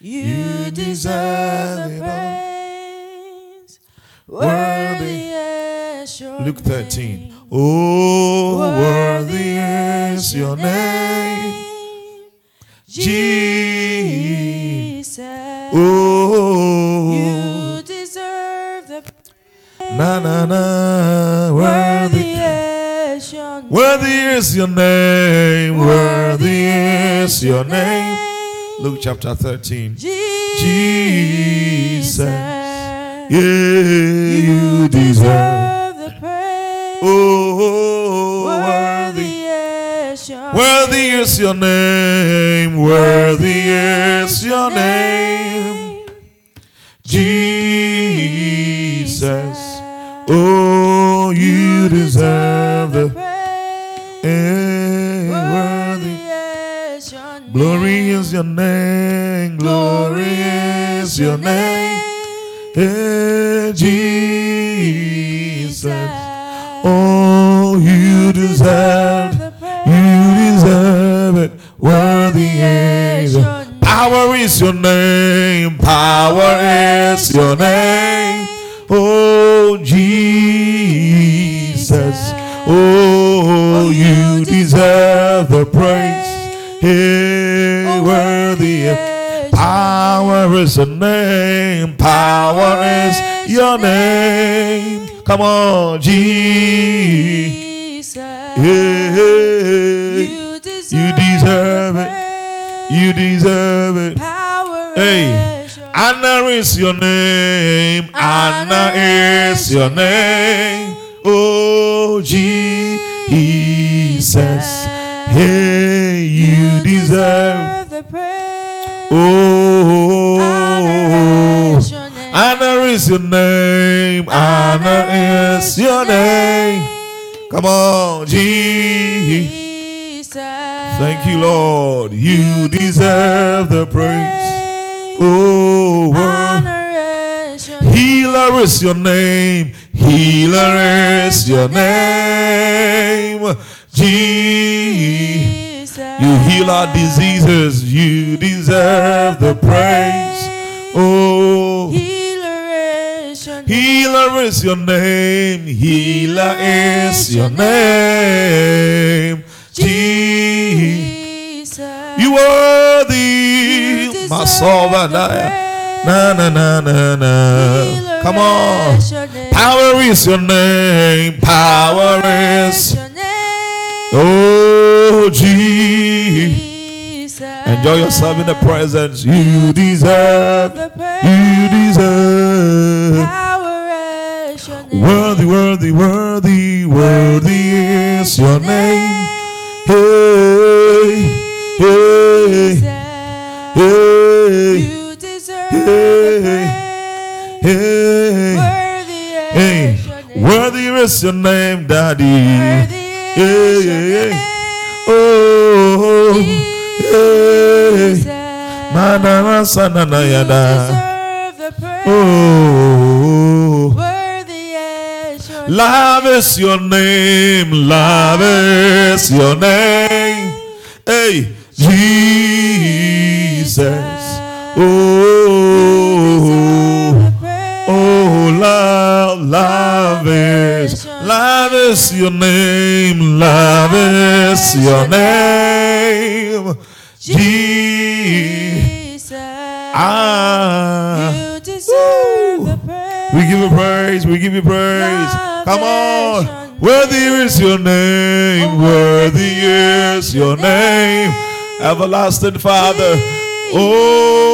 You deserve the praise. Worthy is your Luke 13. Oh, worthy is your name, Jesus. Oh, You deserve the praise. na na na, worthy. Worthy is your name. Worthy is your name, worthy is your name. Luke chapter 13. Jesus. Yeah, you deserve. the praise. Oh, worthy. Worthy is your Worthy is your name, worthy is your name, Jesus. Oh, you deserve Glory is your name, glory is your name, eh, Jesus. Oh, you deserve, you deserve it. Worthy is your power is your name, power is your name. Oh, Jesus. Oh, you deserve the praise. Hey, oh, worthy. Power is your name, power is your name. Come on, Jesus. Yeah, you deserve it. You deserve it. Power Hey, is your Anna is your name. Anna is your name. Oh, Jesus. Hey, you deserve. the praise. Oh, is your name. Anna is your name. Anna is your name. Come on, Jesus. Jesus. Thank you, Lord. You deserve the praise. Oh. Honor is your name. Healer is your name. Healer is your name. Jesus. You heal our diseases. You deserve the praise. Oh, Healer is your name. healer is your name. Healer is your name. Jesus. You are the Masova the na na na na na. Come on. is your name. Power is your name. Power is. Oh, Jesus. Enjoy yourself in the presence. You deserve. You deserve. Power is your name. Worthy, worthy, worthy, worthy is your name. Hey, hey, hey, You deserve Hey. hey. Worthy Hey, your name. worthy is your name, Daddy. Yeah, yeah, yeah. name. Oh, hey. Oh, oh. Jesus. Oh. Praise. Oh, Worthy is your love is your name. Love is your name. Hey, Jesus. Oh. Oh, love, love is, love is your name, love is your name. Jesus. Ah. You deserve the praise. We give you praise. We give you praise. Come on. Worthy is your name. Worthy is your name. Everlasting Father. Oh.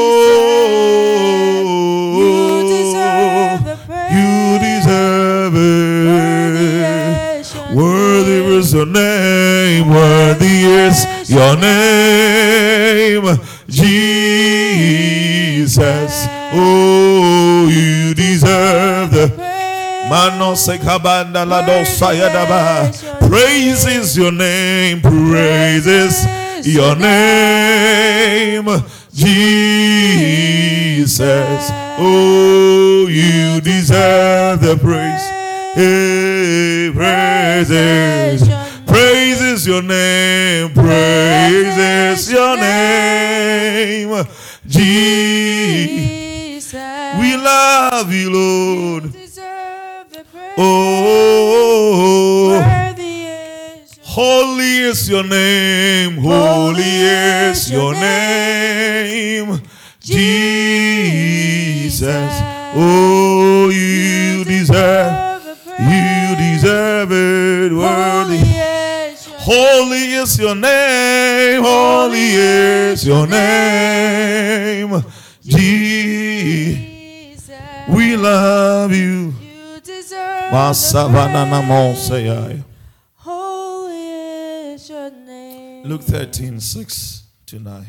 Is your name. Worthy is your name. Jesus. Oh, you deserve the daba. Praises your name, praises your name, Jesus. Oh, you deserve the praise. Hey, praises, praises your name, praises your name, Jesus. We love you, Lord. Oh, Worthy is your holy is your name, holy is your name, Jesus. Oh, you deserve. You Holy worthy. is your Holy is your name, holy is your name, Jesus. We love you. You deserve Masavana the namoseyai. praise. Holy is your name. Luke 13, 6 to 9.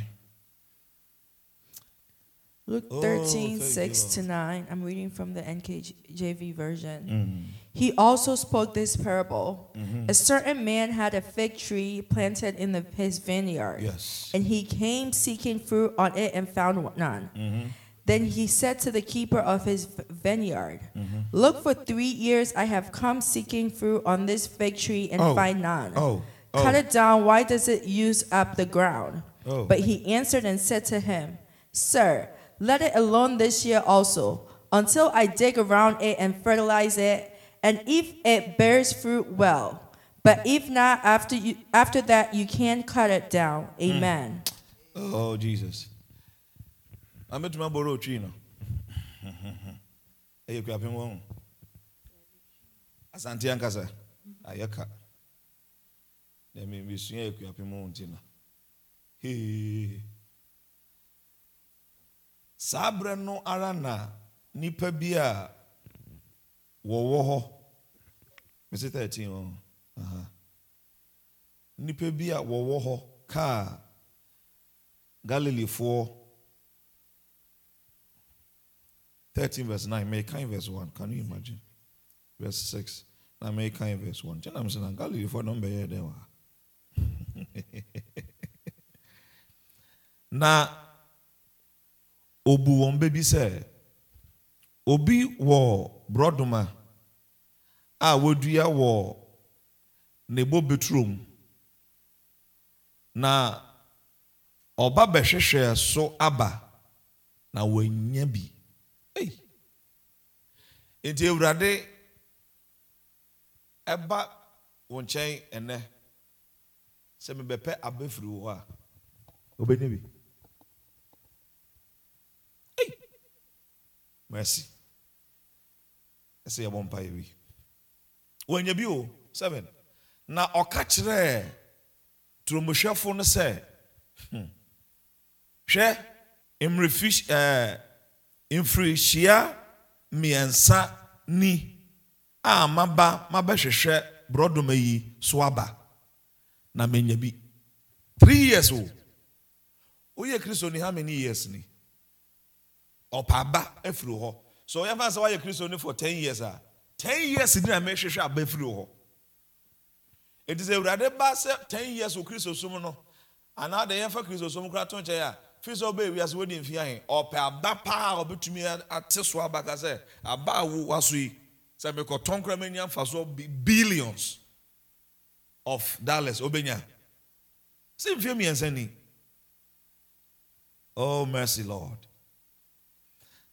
Luke Oh, 13, thank you, 6 Lord. to 9. I'm reading from the NKJV version. Mm. He also spoke this parable. Mm-hmm. A certain man had a fig tree planted in the, his vineyard. Yes. And he came seeking fruit on it and found none. Mm-hmm. Then he said to the keeper of his vineyard, Mm-hmm. Look, for three years I have come seeking fruit on this fig tree and Oh. find none. Oh. Oh. Cut it down. Why does it use up the ground? Oh. But he answered and said to him, Sir, let it alone this year also, until I dig around it and fertilize it, and if it bears fruit, well. But if not, after you after that you can cut it down. Mm. Amen. Oh, Jesus. I'm going to borrow tree now. Hey, you have him Asante ankasa. Ah, Ayaka. Let me be soon. You have him tina. Hey. saa berɛ no ara na nnipa bi a wɔwɔ hɔ mese 13 hɔ Aha. nnipa bi a wɔwɔ hɔ kaa. Galileefoɔ 13 verse 9 mekan verse 1 can you imagine? Verse 6 na mekan verse 1 kyɛ nam sɛ na galileefoɔ no mbɛyɛ dɛn wɔ na obu wɔn bɛ bi sɛ obi wɔ borɔdoma a wɔadua wɔ nebo beturom na ɔba bɛhwehwɛ so aba na wanya bi. Ei. nti awurade ɛba wo nkyɛn ɛnɛ sɛ mebɛpɛ aba firi hɔ a wobɛnya bi. Mercy. Ɛsɛ yɛbɔ mpa yɛ wi wɔanya bi o seven. Na ɔka kyerɛɛ turomohwɛfo no sɛ hwɛ mmerefi ɛɛ eh, mfirihyia mmiɛnsa ni. A maba mabɛhwehwɛ borɔdoma yi so na bi. Three years o woyɛ kristo ni how many years ni? Ɔpa aba afiri hɔ so yɛmfa sɛ woayɛ kristo ni for 10 years a 10 years ni na mɛhwehwɛ aba afiri hɔ. Ɛti sɛ awurade ba sɛ 10 years wɔ kristo som no anaa de yɛmfa kristo som kora to nkyɛn a fi sɛ wobɛɛ wiase wodi mfi ahe. Ɔpɛ aba paa a ɔbɛtumi ate so aba ka sɛ aba a yi. Sɛ mekɔtɔn kora manya mfa so bi- billions of dollars wobɛnya sɛ mfie mmiɛnsa ni. Oh mercy lord.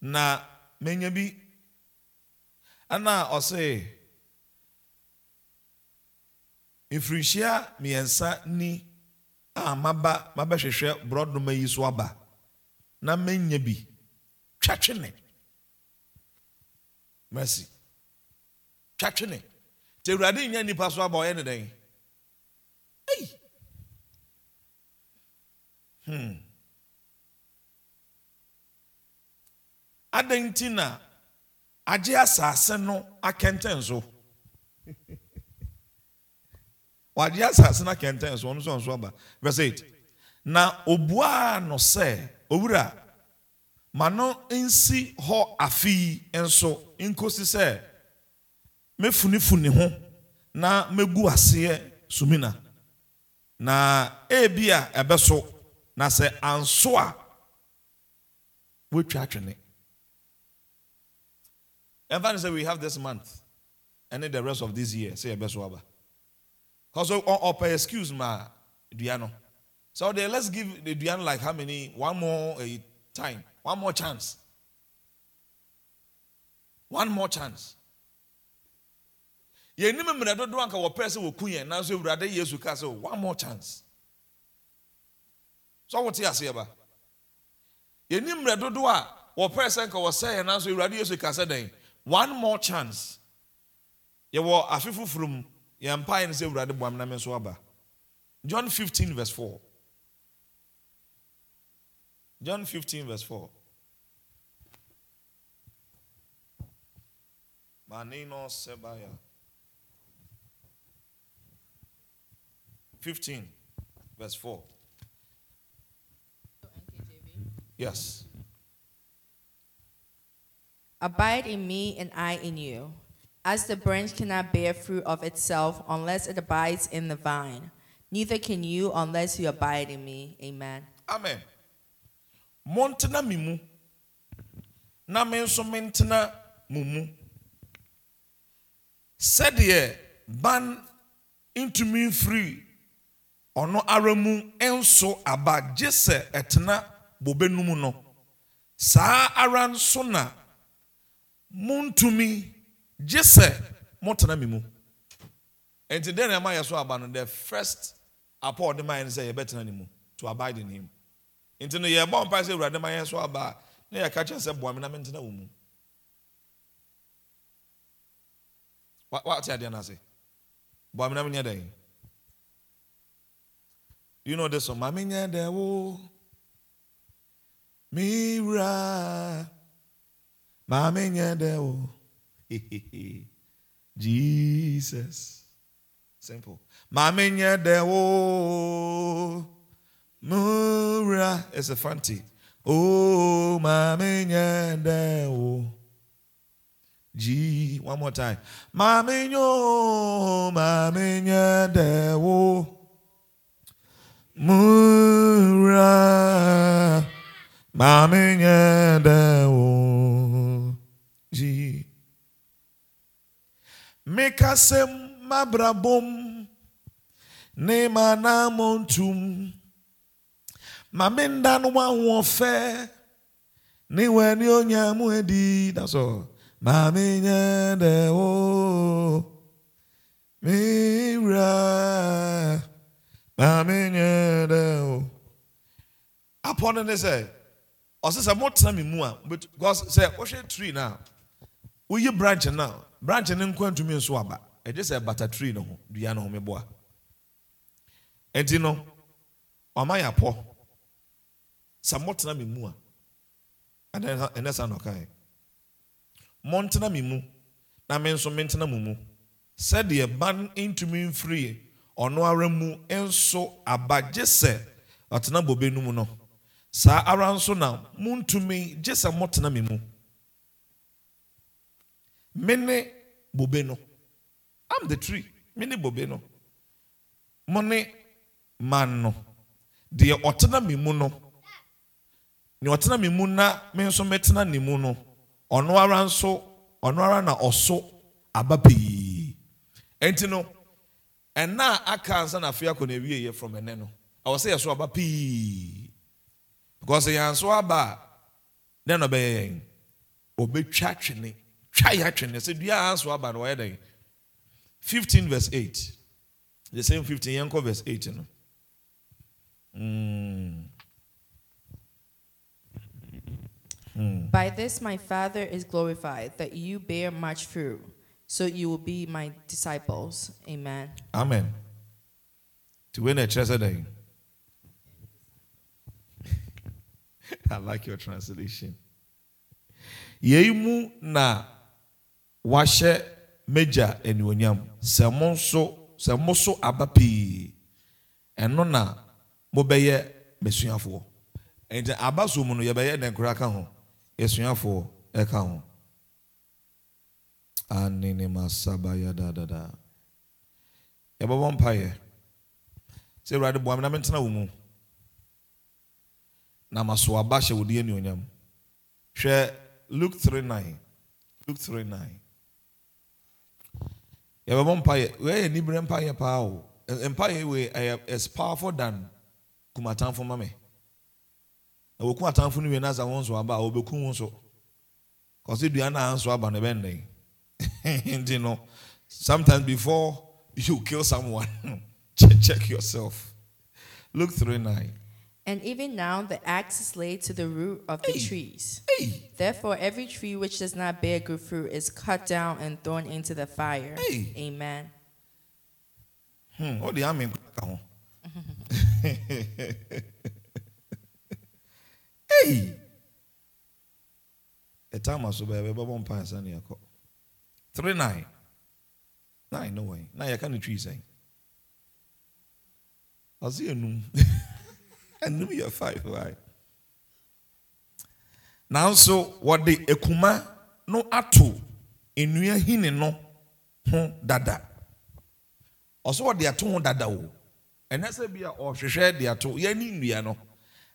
Na menya bi ana ɔse mfirinhyia mmiɛnsa ni a maba mabɛhwehwɛ borɔdoma yi so aba na menya bi. Twatwene mercy. Twatwene nti awurade nya nnipa so aba ɔyɛ ne dɛn? Ei! Hmm. adɛn nti na agye asase no akɛntɛn so. Wagye asase no akɛntɛn so ɔno nso ɔnso aba. Verse 8 na obuaa no sɛ owura ma no nsi hɔ afei nso nkosi sɛ mɛfunifuni ho na mɛgu aseɛ sumina. Na ebi a ɛbɛso na sɛ anso a wɔatwa atwene ne sɛ we have this month And then the rest of this year sɛ yɛbɛso aba because ɔpɛ excuse ma dua no so they let's give the Duano like how many? One more uh, time. One more chance. One more chance. Yɛnim mmerɛ dodoɔ anka wɔpɛ sɛ wɔku yɛn nanso awurade yesu ka sɛ one more chance. So wote aseɛ ba? Yɛnim mmerɛ dodoɔ a wɔpɛ sɛ nka wɔsɛ yɛn nanso awurade yesu ka sɛ one more chance. Yɛwɔ afe foforɔ mu yɛn mpaeɛ no sɛ awurade boam na me nso aba. John 15 verse 4 john 15 verse 4 manino sebaya 15 verse 4 yes Abide in me and I in you. As the branch cannot bear fruit of itself unless it abides in the vine, neither can you unless you abide in me. Amen. amen montena me mu na me nso mentena mo mu sɛdeɛ ban ntumi mfiri ɔno ara mu nso aba gye sɛ ɛtena bobe no mu no montumi gye motena me mu enti dɛn na ɛma yɛ so aba no the first apɔ ɔde ma yɛ no sɛ mu to abide in him. Nti no yɛbɔ mpa sɛ awurade ma yɛn so aba a na yɛka kyerɛ sɛ boa na mentena wo mu Wa- wate adeɛ no ase boa me na menyɛ dɛn you know this one ma menyɛ dɛ wo mewura ma menyɛ dɛ wo jesus simple ma menyɛ dɛ wo mura is a fanti oh ma menyɛ dɛ wo G. One more time. Mami nyo, mami nye dewo. Mura. Mami nye dewo. G. Mekasem mabrabom. Ne manamontum. Mami ndanu wa wofe. Ni weni onyamu edi. That's all. Nyende o. Mira. Mami nyende o. Upon ne say, ɔsɛ sɛ motena me mu a because sɛ wohwɛ tree no a woyi branch no a branch no nkwa ntumi nso aba. Ɛgye sɛ bata tree no ho dua no ho meboa. Enti no ɔma yɛ apɔ. Sɛ motena me mu a ɛnɛ ɛnɛ sa na ɔkae. Montena me mu na me nso mentena mo mu. Sɛdeɛ ban ntumi mfiri ɔno ara mu nso aba gye sɛ ɔtena bobe no mu no saa ara nso na montumi gye sɛ motena me mu me ne bobe no. Am the tree. Me ne bobe no. Mo ne man no. Deɛ ɔtena me mu no nea ɔtena me mu na me nso mɛtena ne mu no ɔno ara nso ɔno ara na ɔso aba pii. Ɛnti no ɛna aka ansa na afei akɔ na awie yɛ from ɛnɛ no ɛwɔ sɛ yɛso aba pii. Because yɛn so aba a dɛn na ɔbɛyɛ yɛn? Ɔbɛtwa twene. Yɛ atwene sɛ dua a anso aba no wɔyɛ dɛn fifteen verse eight. The same fifteen yɛn kɔ verse eight no hmm. hmm. By this my Father is glorified, that you bear much fruit, so you will be my disciples. Amen. amen. To win a sɛ dɛn i like your translation. Yei mu na wahyɛ megya anuonyam sɛ mo nso sɛ mo so aba pii ɛno na mobɛyɛ m'asuafoɔ. Nti aba so mu no yɛbɛyɛ dɛn koraa ka ho? Yɛsuafoɔ ɛka ho. Anene masaba yadadada yɛbɛbɔ mpayɛ sɛ awurade boa me na mentena wo mu na maso aba hyɛ wo de anuonyam hwɛ luke 39 luke 39 yɛbɛbɔ mpayɛ wei yɛ niberɛ mpayɛ paa o. Ɛ- mpayɛ wei ɛyɛ is powerful than kumatamfo ma me. Na wɔku atamfo no wie no asa wo nso aba a wɔbɛku wo nso. Kɔsɛ dua no a nso aba no ɛbɛndɛn nti no sometimes before you kill someone check, yourself. Luke 3 9 And even now the axe is laid to the root of the trees. hey. Therefore, every tree which does not bear good fruit is cut down and thrown into the fire. Hey. Amen. hmm, ɔde amen ka ho hey. Ɛtama so bɛɛ bɛbɛbɔ mpa ansa ne yɛkɔ 3 9 9 no way. Na yɛka ne twi sɛn ɔse enum enum yɛ 5 right? Nanso wɔde ekuma no ato nnua hini no dada. Ɔsɛ ɔde ato ho dada o ɛnɛ sɛ bi a ɔhwehwɛ de ato yɛne nnua no.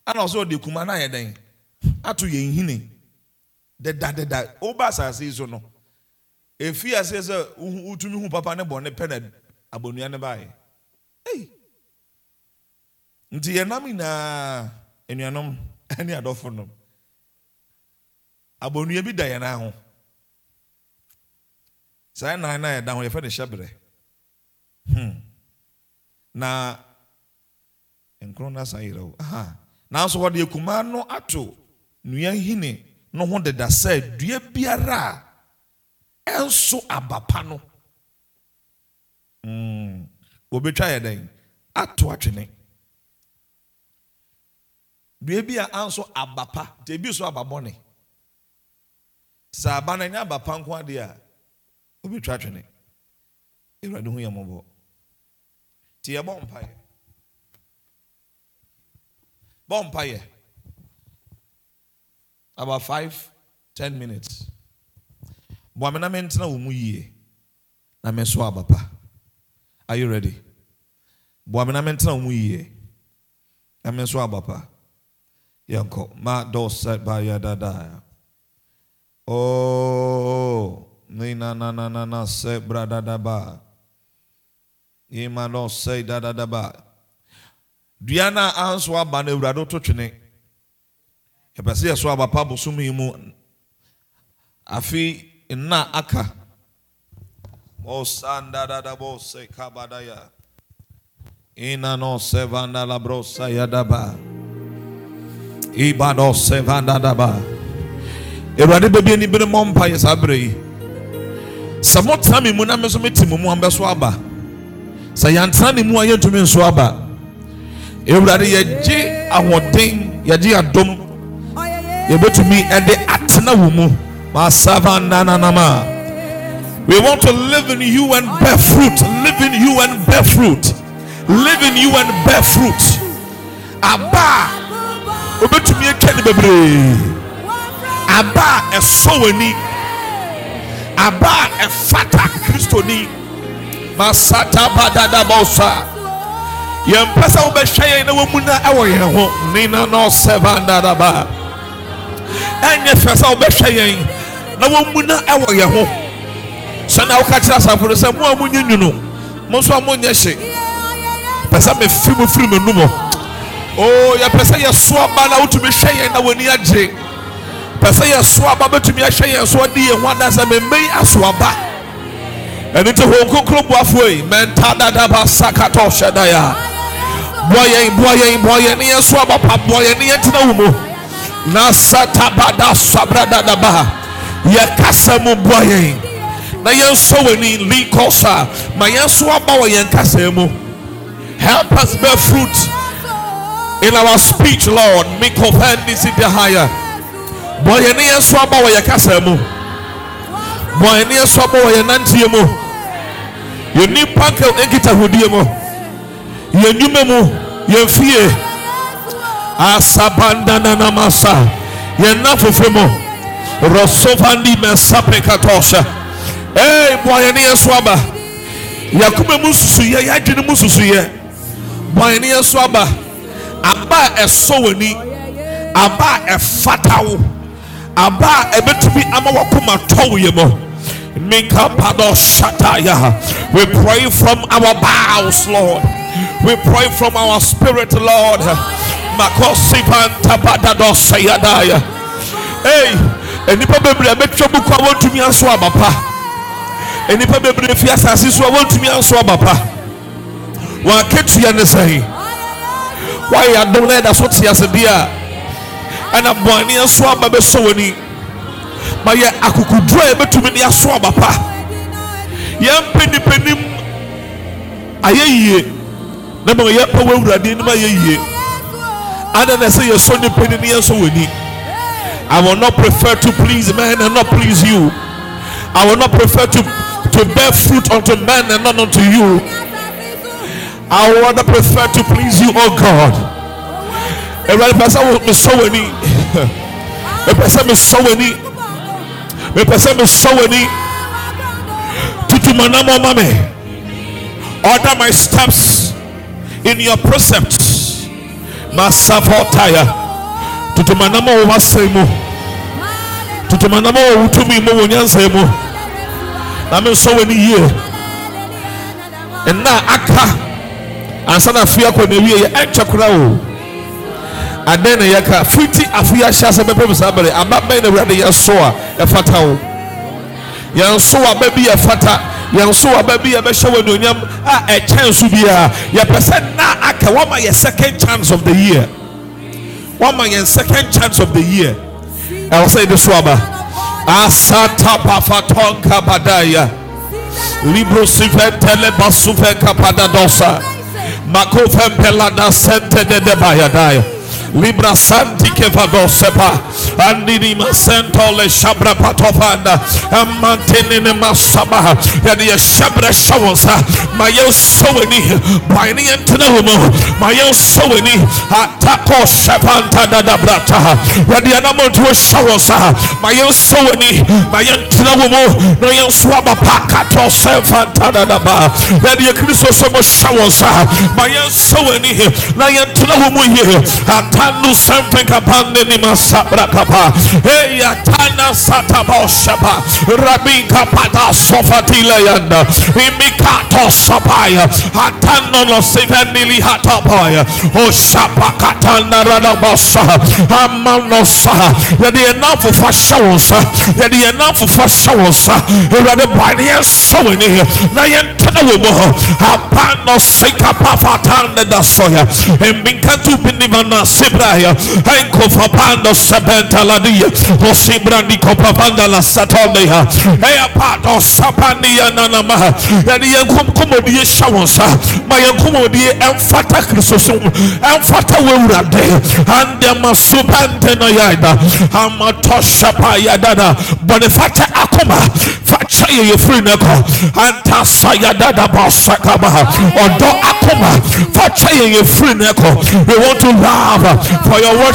Ana ɔsɛ ɔde kuma no ayɛ dɛn ato yɛn hini dedadeda woba asase yi so no. Ɛfi aseɛ sɛ wohu- wotumi hu papa ne bɔne pɛ na abonnua no baeɛ ei nti yɛnam nyinaa anuanom ne adɔfo nom. Abonnua bi da yɛn ho. Saa nan no a yɛda ho yɛfɛ no hyɛberɛ. Na nkron no asan yerɛ wo. Nanso wɔde akumaa no ato nnua hini no ho deda sɛ dua biara a ɛnso aba pa no. Mm, wɔbɛtwa yɛ dɛn? Ato atwene. Dua bi a anso aba pa. Nti ebi so aba bɔne. Sɛ aba no ɛnyɛ aba pa nko adeɛ a wɔbɛtwa atwene awurade ho yɛ mmɔbɔ. Nti yɛbɔ mpaeɛ. Bɔ mpaeɛ. About five ten minutes. Boa me na mentena wɔ mu yie. Na me so are you ready? Boa me na mentena wɔ mu yie. Na me so yɛnkɔ ma dɔ sɛ ba yɛ dada oh ni na na na na na sɛ bra dada ba yima dɔ sɛ dada dada ba dua no a anso aba no awurade to twene yɛpɛ sɛ yɛso aba pa bosom yi mu afe nna aka bɔsandadada bɔsɛ kabadaya ina no sɛ awurade baabi ani bere mmɔ mpa yɛ saa berɛ yi. Sɛ motena me mu na me nso mete mo mu a mbɛso aba. Sɛ yɛantena ne mu a yɛntumi nso aba. Awurade yɛgye ahoɔden yɛgye adom. Yɛbɛtumi ɛde atena wɔ mu. Masava nananama we want to live in you and bear fruit. Live in you and bear fruit. Live in you and bear fruit. Aba a obɛtumi atwa ne bebree. Aba a ɛsɔ w'ani. Aba a ɛfata kristoni masata badadabɔsa yɛmpɛ sɛ wobɛhwɛ yɛn na wɔmu na ɛwɔ yɛn ho. Nina na ɔsɛvandadaba ɛnyɛ fɛ sɛ wobɛhwɛ yɛn na wɔmu na ɛwɔ yɛn ho. Sɛna woka kyerɛ asafo no sɛ mo a monye nwunu mo nso a monyɛ hye. Pɛ sɛ mefi mu firi m'anum hɔ o yɛpɛ sɛ yɛso aba na wotumi hwɛ yɛn na w'ani agye pɛ sɛ yɛso aba bɛtumi ahwɛ yɛn so ade yɛn ho adansa memmɛyi aso aba ɛno nti hon kronkron boafoɔ yi mɛnta dadaba sakatɔ hyɛ daya. Boa yɛn boa yɛn boa yɛn ne yɛn so aba pa boa yɛn ne yɛn tena wo mu na satabada sabradadaba yɛ kasa mu boa yɛn na yɛn so w'ani likosa ma yɛn so aba wɔ yɛn kasa mu. Help us bear fruit in our speech lord mikofendi sitahaya boa yɛn ne yɛn so aba wɔ yɛn kasa mu. Boa yɛn ne yɛn so aba wɔ yɛn nanteɛ mu yɛn nipa nkitahodie mu. Yɛn nnwuma mu. Yɛn fie asabandananamasa yɛn na fofe mu. Rosovandi mɛsape katɔhyɛ ee boa yɛn ne yɛn so aba yakoma mu susuyɛ yɛadwene aba a ɛsɔ w'ani aba a ɛfata wo aba a ɛbɛtumi ama wakoma tɔ wo yɛ mu Pado Shataya. We pray from our bowels, Lord. We pray from our spirit, Lord. Makosipan Tabadado Sayadaya. Hey, enipa bebree betwa buku a wɔntumi aso aba pa enipa bebree fi asase so a wɔntumi aso aba pa wɔn akatua ne sɛn wɔayɛ adom na ɛda so te ase deɛ a ɛna bɔnne aso aba bɛsɔ wɔn ani ma yɛ akukuduro a yɛbɛtumi de aso aba pa. Yɛmpɛ nipa nim ayɛ yie na ma yɛpɛ wɔ awurade anim ayɛ yie ada na ɛsɛ yɛsɔ nipa ni ne yɛsɔ wɔ ani I will not prefer to please men and not please you. I will not prefer to, to bear fruit unto men and not unto you. I will rather prefer to please you, oh God. Everybody, person be so any. A person is so any. A person is so any. Tutu manamo mame. Order my steps in your precepts. Masafotaya. tutumanama wɔ w'asɛn mu tutumanama wɔ wotumi mu wɔ nyansa mu na me nsɔ w'ani yie nna aka ansa na afei akɔ na ewie yɛ eh, ɛntwɛ kora o. Adan na yɛka fiti afei ahyɛ asɛ bɛpɛ mu saa bɛrɛ. Aba bɛn na awurade yɛ so a ɛfata o yɛn so aba bi yɛ fata yɛn so aba bi yɛ bɛhyɛ wɔ anuonyam a ɛkyɛn so biara yɛpɛ sɛ na aka wɔma yɛ second chance of the year. Wama yɛn second chance of the year. Ɛwɔ sɛ yɛde so aba. Asata pafatonka badaya libro siventele basufe kapadadosa makofe pelada sente de debayadaya libra santi kevadosepa andini masento le shabra patofanda amantene ne masaba. Yɛde yɛ hyɛbrɛ hyɛ wɔn nsa ma yɛnsɔ w'ani bɔne ne yɛntena wɔ mu ma yɛnsɔ w'ani atako hyɛpanta dadabrata. Yɛde yɛnamɔnto hyɛ wɔn nsa ma yɛnsɔ w'ani ma yɛntena wɔ mu na yɛnso aba pa katɔ sɛ fanta dadaba. Yɛde yɛ kristo sɛ mo hyɛ wɔn nsa ma yɛnsɔ w'ani na mu yie atanu sɛmfɛ kapande ni masabra kapa. Hey atana sataba shaba rabin kapata sofatila yanda. Imikato sapaya. Atano no sivenili hatapaya. O shapa katana radabasa amano sa. Yɛde yɛn nan fofa hyɛ wɔn nsa yɛde yɛn nan fofa hyɛ wɔn nsa awurade bɔne yɛn sɔ wɔn ani na mu hɔ apano sikapa fatande da soya. Embinkantu binimana sibraya. Enkofa pando sebenta ladia osibrandi kopapanda la satondeha eya pato sapania nanama yɛde yɛn kɔmɔdie hyɛ wɔn nsa ma yɛn kɔmɔdie ɛmfata kristo so ɛmfata wɔ awurade andɛma supante no yɛda amatɔ hyɛpa yɛdada bɔne fata akoma. Fakyɛ yɛ yɛfiri no kɔ antasa yɛdada bɔsakaba ɔdɔ akoma. Fakyɛ yɛ yɛfiri kɔ we want to love. For your word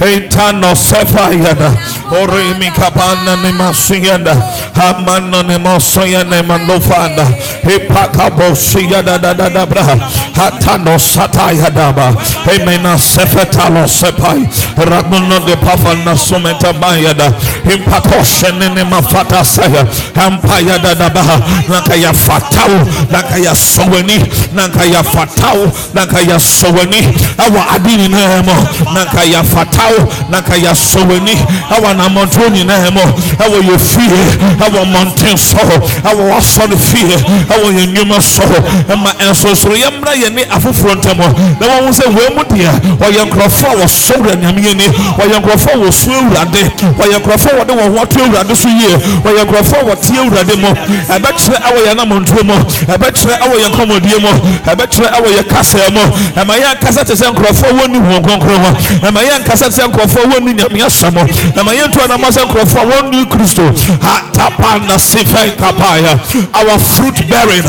na na na bosoya dada dada apano seka banda na na maha Etano Sefayada, Orimi Kapana Nemasianda, Hamana Nemosoya Nemandofanda, Epakabo Siada da da da bra, Hatano Sataya daba, Emena Sefetalo Sepai, Raguno de Pafana Sumeta Bayada, Impakoshen Nemafata Saya, Ampaya da da baha, Nakaya Fatau, Nakaya Soweni, Nakaya Fatau, Nakaya Soweni, Awa Adini Nemo, Nakaya Fatau, Nakaya Soweni, Awa Namontoni Nemo, Awa Yefie, Awa Mountain So, Awa Wasson Fie, Awa Yenuma So, Emma Enso So, Yamra Yeni Afufu Ntemo, na wɔn sɛ wɔn mu deɛ wɔyɛ nkurɔfoɔ a wɔsɔ wura nyame ni. Wɔyɛ nkurɔfoɔ a wɔsu awurade wɔyɛ nkurɔfoɔ a wɔde wɔn ho ato awurade so yie wɔyɛ nkurɔfoɔ a wɔte awurade mu ɛbɛkyerɛ ɛwɔ yɛn namontuo mu ɛbɛkyerɛ ɛwɔ yɛn kɔmɔdie mu ɛbɛkyerɛ ɛwɔ yɛn kasa mu ɛma yɛn nkasa te sɛ nkurɔfoɔ a wɔnni wɔn kronkron ho ɛma yɛn nkasa te sɛ nkurɔfoɔ wɔnni nyame asɛm. Ɛma yɛn to anamɔ sɛ nkurɔfoɔ a wɔnni kristo. Atapa na sifɛ kapaya our fruit bearing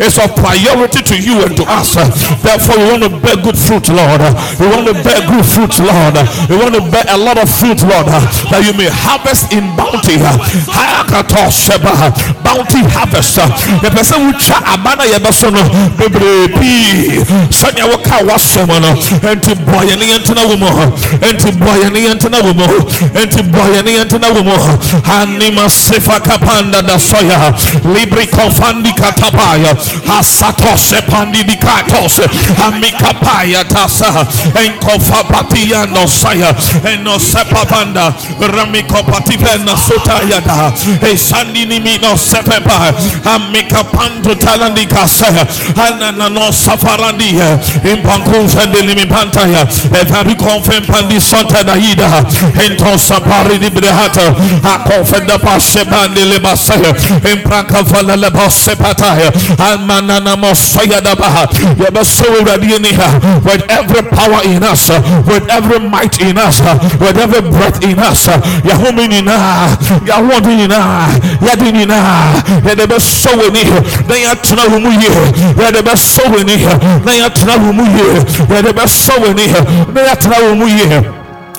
is of priority to you and to us. Therefore we want to bear good fruit lord. We want to bear good fruit lord. We want to bear a lot of fruit lord that you may harvest in bounty bounty harvest uh, yɛpɛ sɛ wotwa aba na yɛbɛso no bebree pii sɛnea woka wasɛm no enti boa yɛne yɛntena wɔ mu hɔ enti boa yɛne yɛntena wɔ mu hɔ enti boa yɛne yɛntena wɔ mu anima sefa kapanda da soya libri kofandi katapaya asatose pandi di katose amikapaya tasa enkofa patia no saya eno sepa panda ramikopati pena sotaya da esandi nimi no sepepa amikapanto talandi kasaya anana no safarandi impankunfa delimi pantaya evabi konfen pandi sonta da ida ento sapari di brehata. Akofenda pasebandi le basaya impranka vala le basepataya mosaya da baha yabaso uradi ni ha with every power in us with every might in us with every breath in us. Yahumi ni na yahudi ni na yadi ni na. Yade beso ni. Na yatuna humu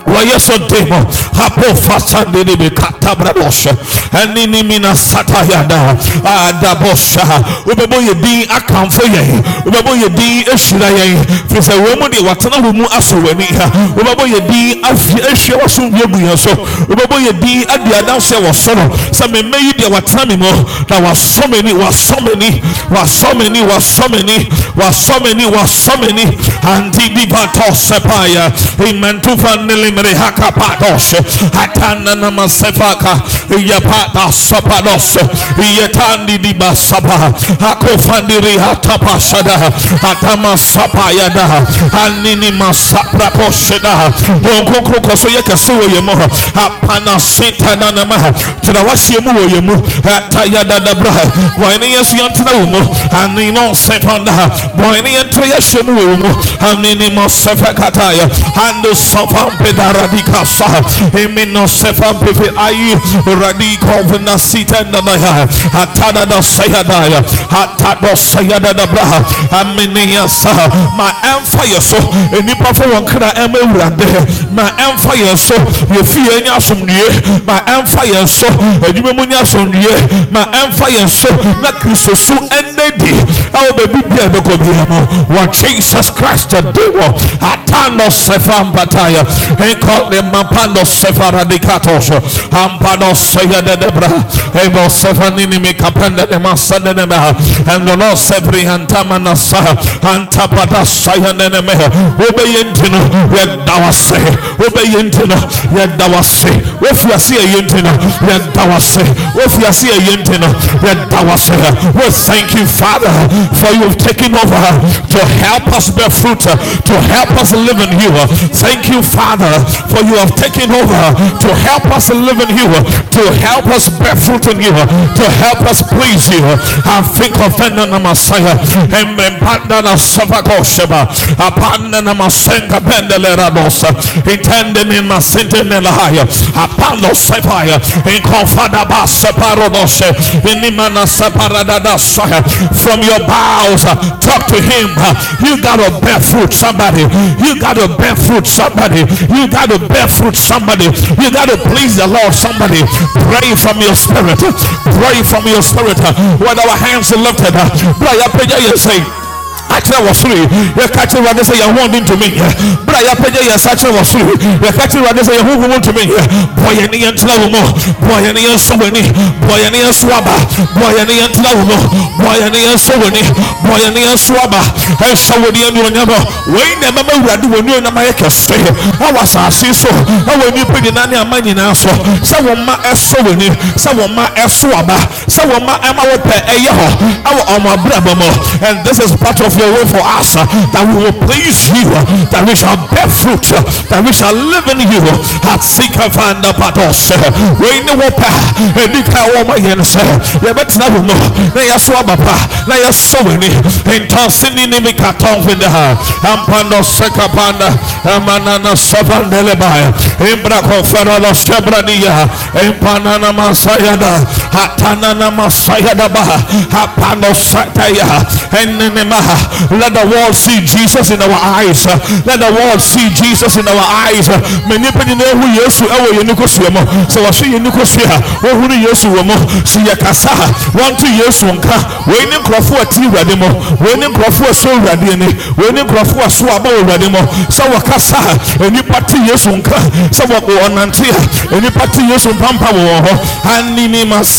ye yade beso ni na yatuna humu ye yade beso ni na yatuna humu ye wɔyɛ so de mo hapo fasande ne bi katabrabɔhyɛ ɛne ne mi na satayada adabɔhyɛ wobɛbɔ yɛ din akamfo yɛn wobɛbɔ yɛ din ahyira yɛn firi sɛ wɔ mu deɛ watena wɔ mu asɔ w'ani wobɛbɔ yɛ din ahyia wasomdwe gu yɛn so wobɛbɔ yɛ din adi adanseɛ wɔ soro sɛ memmɛ yi deɛ watena me mu na wasɔ m'ani wasɔ m'ani wasɔ m'ani wasɔ m'ani wasɔ m'ani wasɔ m'ani anti dibatɔ sɛpaaya imantufa nele limri hakapados hatana na masefaka yapata sapados yetandi di basaba akofandiri hatapashada hatama sapayada anini masapra posheda onkokro koso yekese wo yemo apana sentana na ma tira wasie mu wo yemu atayada da bra wani yesu yantana wo mu ani no sepanda wani yentre yeshe mu wo mu anini masefaka ya ando sofampe radika sa emino sefa pepe ayi radiko vna sitenda na ya hatada da sayada ya hatada sayada da bra amini ya sa ma emfa yeso enipa fo won kra em awurade ma emfa yeso ye fie nya asomdue ma emfa yeso adwuma mu nya ma emfa yeso na kristo so. Enedi awo bebi bia be ko bia mo wa jesus christ dewo atano sefa mpataya enko le mapando sefara de katos ampano seya de debra ebo sefanini mi kapenda de masande de meha and the Lord sevri antama na sa antapada saya de ne meha obe yentino ye dawase obe yentino ye dawase ofi ase ye yentino ye dawase ofi ase ye yentino ye dawase we thank you father for you have taken over to help us bear fruit to help us live in you. Thank you father for you have taken over to help us live in you, to help us bear fruit in you, to help us please you. I think of the Messiah masente ne lahaya apalo sepaya. Inkofada ba separodoshe inimana separadadasaya from your bowels uh, talk to him. Uh, you gotta bear fruit somebody. You gotta bear fruit somebody. You gotta bear fruit somebody. You gotta please the Lord somebody. Pray from your spirit. Pray from your spirit. With our hands lifted uh, Bra ya pagya yɛn nsa yi akyerɛ wɔ soro yɛka kyerɛ wade sɛ yɛn ho ntumi nyɛ bere a yɛapagya yɛn nsa kyerɛ wɔ soro yɛka kyerɛ wade sɛ yɛn ho honhom ntumi bɔ yɛn ne yɛn tena wo mu bɔ yɛn yɛn nso w'ani bɔ yɛn yɛn so aba bɔ yɛn yɛn tena wo mu bɔ yɛn yɛn nso w'ani bɔ yɛn yɛn so aba ɛnhyɛ wɔ ne yɛn nuonyam wei na ɛbɛma awurade wɔ kɛse ne part of your way for us uh, that we will please you uh, that we shall bear fruit uh, that we shall live in you. At sikafanda patos wei ne wɔ pɛ ɛdi ka wɔ ma yɛn sɛ yɛbɛtena wɔ mu na yɛso aba pa na yɛsɔ w'ani ntansini ne mi ka tɔnfin ha ampando sekapanda amanana sɔpandelebaya imbra lɔ sɛbraniya impanana masayada let the world see Jesus in our eyes. Let the world see Jesus in our eyes. Ma nipa nyinaa ehu Yesu mu sɛ wɔhwɛ yɛn nikosua a wɔhunu Yesu wɔ mu sɛ yɛkasa a wɔnto Yesu nka wei ne nkurɔfo a ti Awurade mu wei ne nkurɔfo a so Awurade ani wei ne nkurɔfo a so aba wɔ Awurade mu sɛ wɔkasa a nipa te Yesu nka sɛ wɔ wɔnante a nipa te Yesu mpampa wɔn hɔ anini ma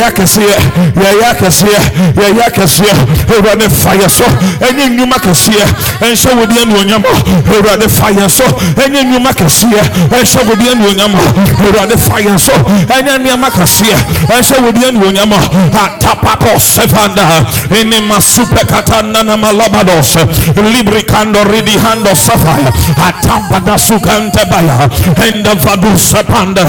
yɛyɛ akɛseɛ yɛyɛ akɛseɛ yɛyɛ akɛseɛ awurade fa yɛ so ɛnyɛ nnwuma kɛseɛ ɛnhyɛ wo deɛ anuonyam awurade fa yɛ so ɛnyɛ nnwuma kɛseɛ ɛnhyɛ wo deɛ anuonyam awurade fa yɛ so ɛnyɛ nneɛma kɛseɛ ɛnhyɛ wo deɛ anuonyam atapakɔ sefanda ɛne masupe katanda na malabados. Libri kando ridi hando safaya. Atampada sukante baya. Enda vadu sepanda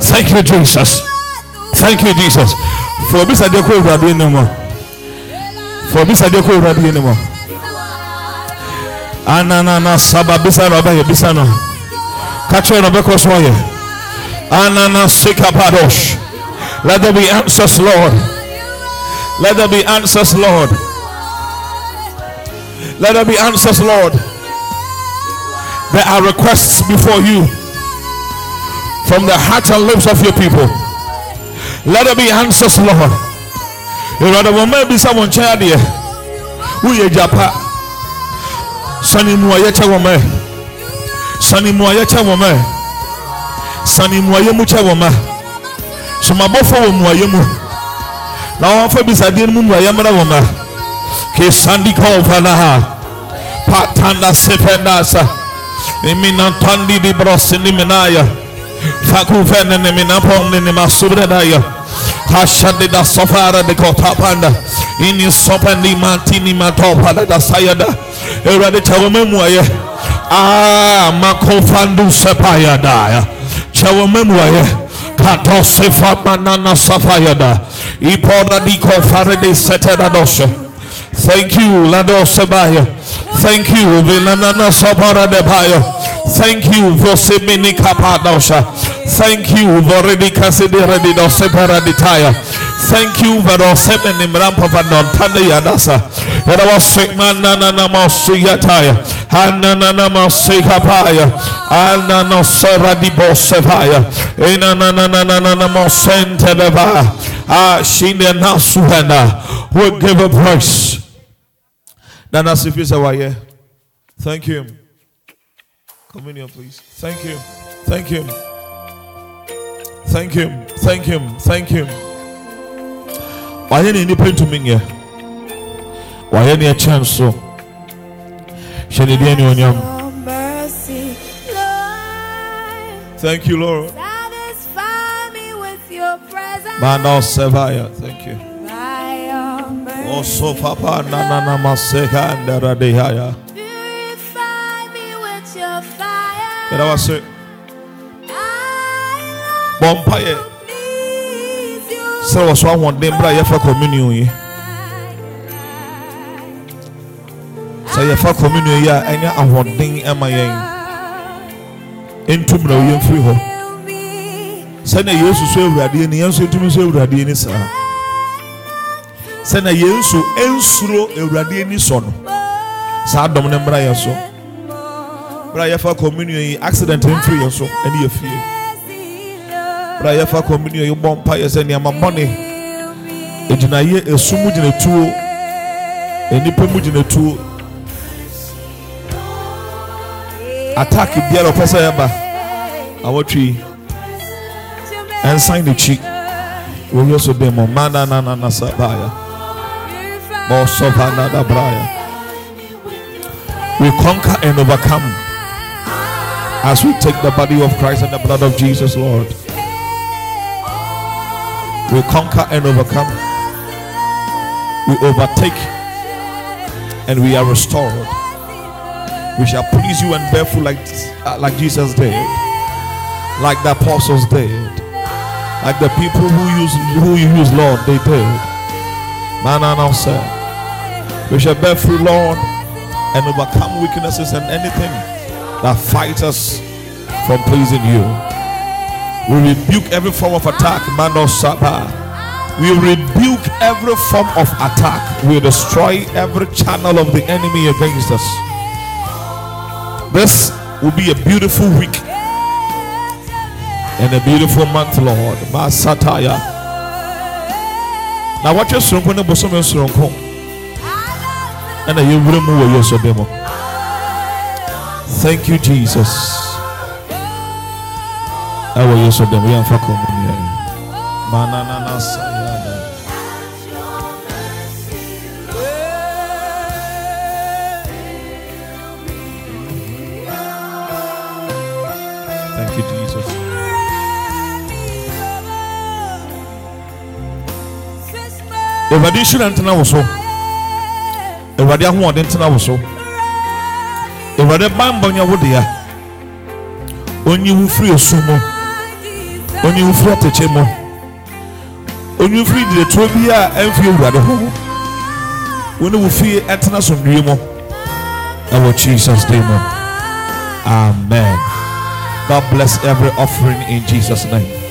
Thank you, Jesus. Thank you, Jesus. For this I declare radio no more. For this I declare radio no more. Anana saba bisa no ba bisa no. Kacho no be so ye. Anana sikapadosh. Let there be answers, Lord. Let there be answers, Lord. Let there be answers, Lord. There are requests before you from the heart and lips of your people. Let there be answers, Lord. Ìrọ̀lẹ́ wọn mẹ́rin bí sáwọn nkyɛn adeɛ wúyẹ japa sani mu ayɛ kyɛ wɔn mɛ sani mu ayɛ kyɛ wɔn mɛ sani mu ayɛ mu kyɛ wɔn mɛ sọmabɔfo wɔ mu ayɛ mu na wɔn afɔ bisadeɛ mu mu fana ha patanda sependasa imina tandi di brosi ni minaya fakufene ni minapon ni masubredaya hashadi da sofara de kotapanda ini sopandi matini matopa da sayada. Erade chawame muaye ah makofandu sepaya daya chawame muaye kato sefa manana safayada. Ipora di kofare de seteda doshe Thank you, Lado Sebaya. Thank you, Vilanana Sabara de Bayo. Thank you, Vosimini Kapadosha. Thank you, Voredi Kasidi Redido Separa Ditaya. Thank you, Varosem and Imrampa Vandon Tanda Yadasa. And I was sick man, Nana Namasuyataya. Hanana Namasikapaya. Anana Seradi Bosevaya. Inana Mosente Deva. Ah, Shine Nasuhana. We give a praise. Nana Sifi Sawaye. Thank you. Communion, please. Thank him. Thank him. Thank him. Thank him. Thank him. wayɛ ne nnipa ntumi nyɛ wayɛ ne ɛkyɛn so hyɛ ne deɛ ne onyam Your mercy, Lord. thank you lord Satisfy me with your presence. Manda Sevaya, thank you. By your mercy. Also, Papa, Nana Maseka and Radehaya. Purify me with your fire. I was say, I Bompaye, long to please you. sɛ wɔ so ahoɔden bra yɛfa communion yi sɛ yɛfa communion yi a ɛnyɛ ahoɔden ɛma yɛn ɛntum na oyɛ mfiri hɔ Fill me. yesu so awuradeɛ ni yɛn nso ntumi so ni saa sɛnea yɛn nso ɛnsuro awuradeɛ ni sɔ no. Saa dɔm no mmra yɛn so. Bra yɛfa communion yi accident mfiri yɛn so ɛne yɛ fie. Bra yɛfa communion yi bɔ mpa yɛ sɛ nneɛma bɔne. Egyinayɛ esu mu gyina tuo. Mu gyina tuo. Attack biara ɔpɛ sɛ yɛba awɔtwe yi. Ɛnsan n'akyi. Wɔyɛ so bɛn mu. Mana na na na sa baaya we conquer and overcome as we take the body of Christ and the blood of Jesus Lord. We conquer and overcome. We overtake and we are restored. We shall please you and bear fruit like uh, like Jesus did like the apostles did like the people who use who you use Lord they did man and we shall bear fruit Lord and overcome weaknesses and anything that fights us from pleasing you. We rebuke every form of attack man we rebuke every form of attack. We destroy every channel of the enemy against us. This will be a beautiful week and a beautiful month, Lord. Masataya. Now, what you're saying, when you're saying, and you will move your sobemo. Thank you, Jesus. I will use them. We are for communion. Manana Awurade nhyira ntena wo so. Awurade ahoɔden ntena wo so. Awurade bambɔ nyɛ wo dea. Onyi wo firi osu mu. Onyi wo firi atɛkyɛ mu. Onyi wo firi diretuo bi a ɛmfi awurade ho. Wo wo ɛtena mu. Ɛwɔ jesus name. Mu amen. God bless every offering in jesus name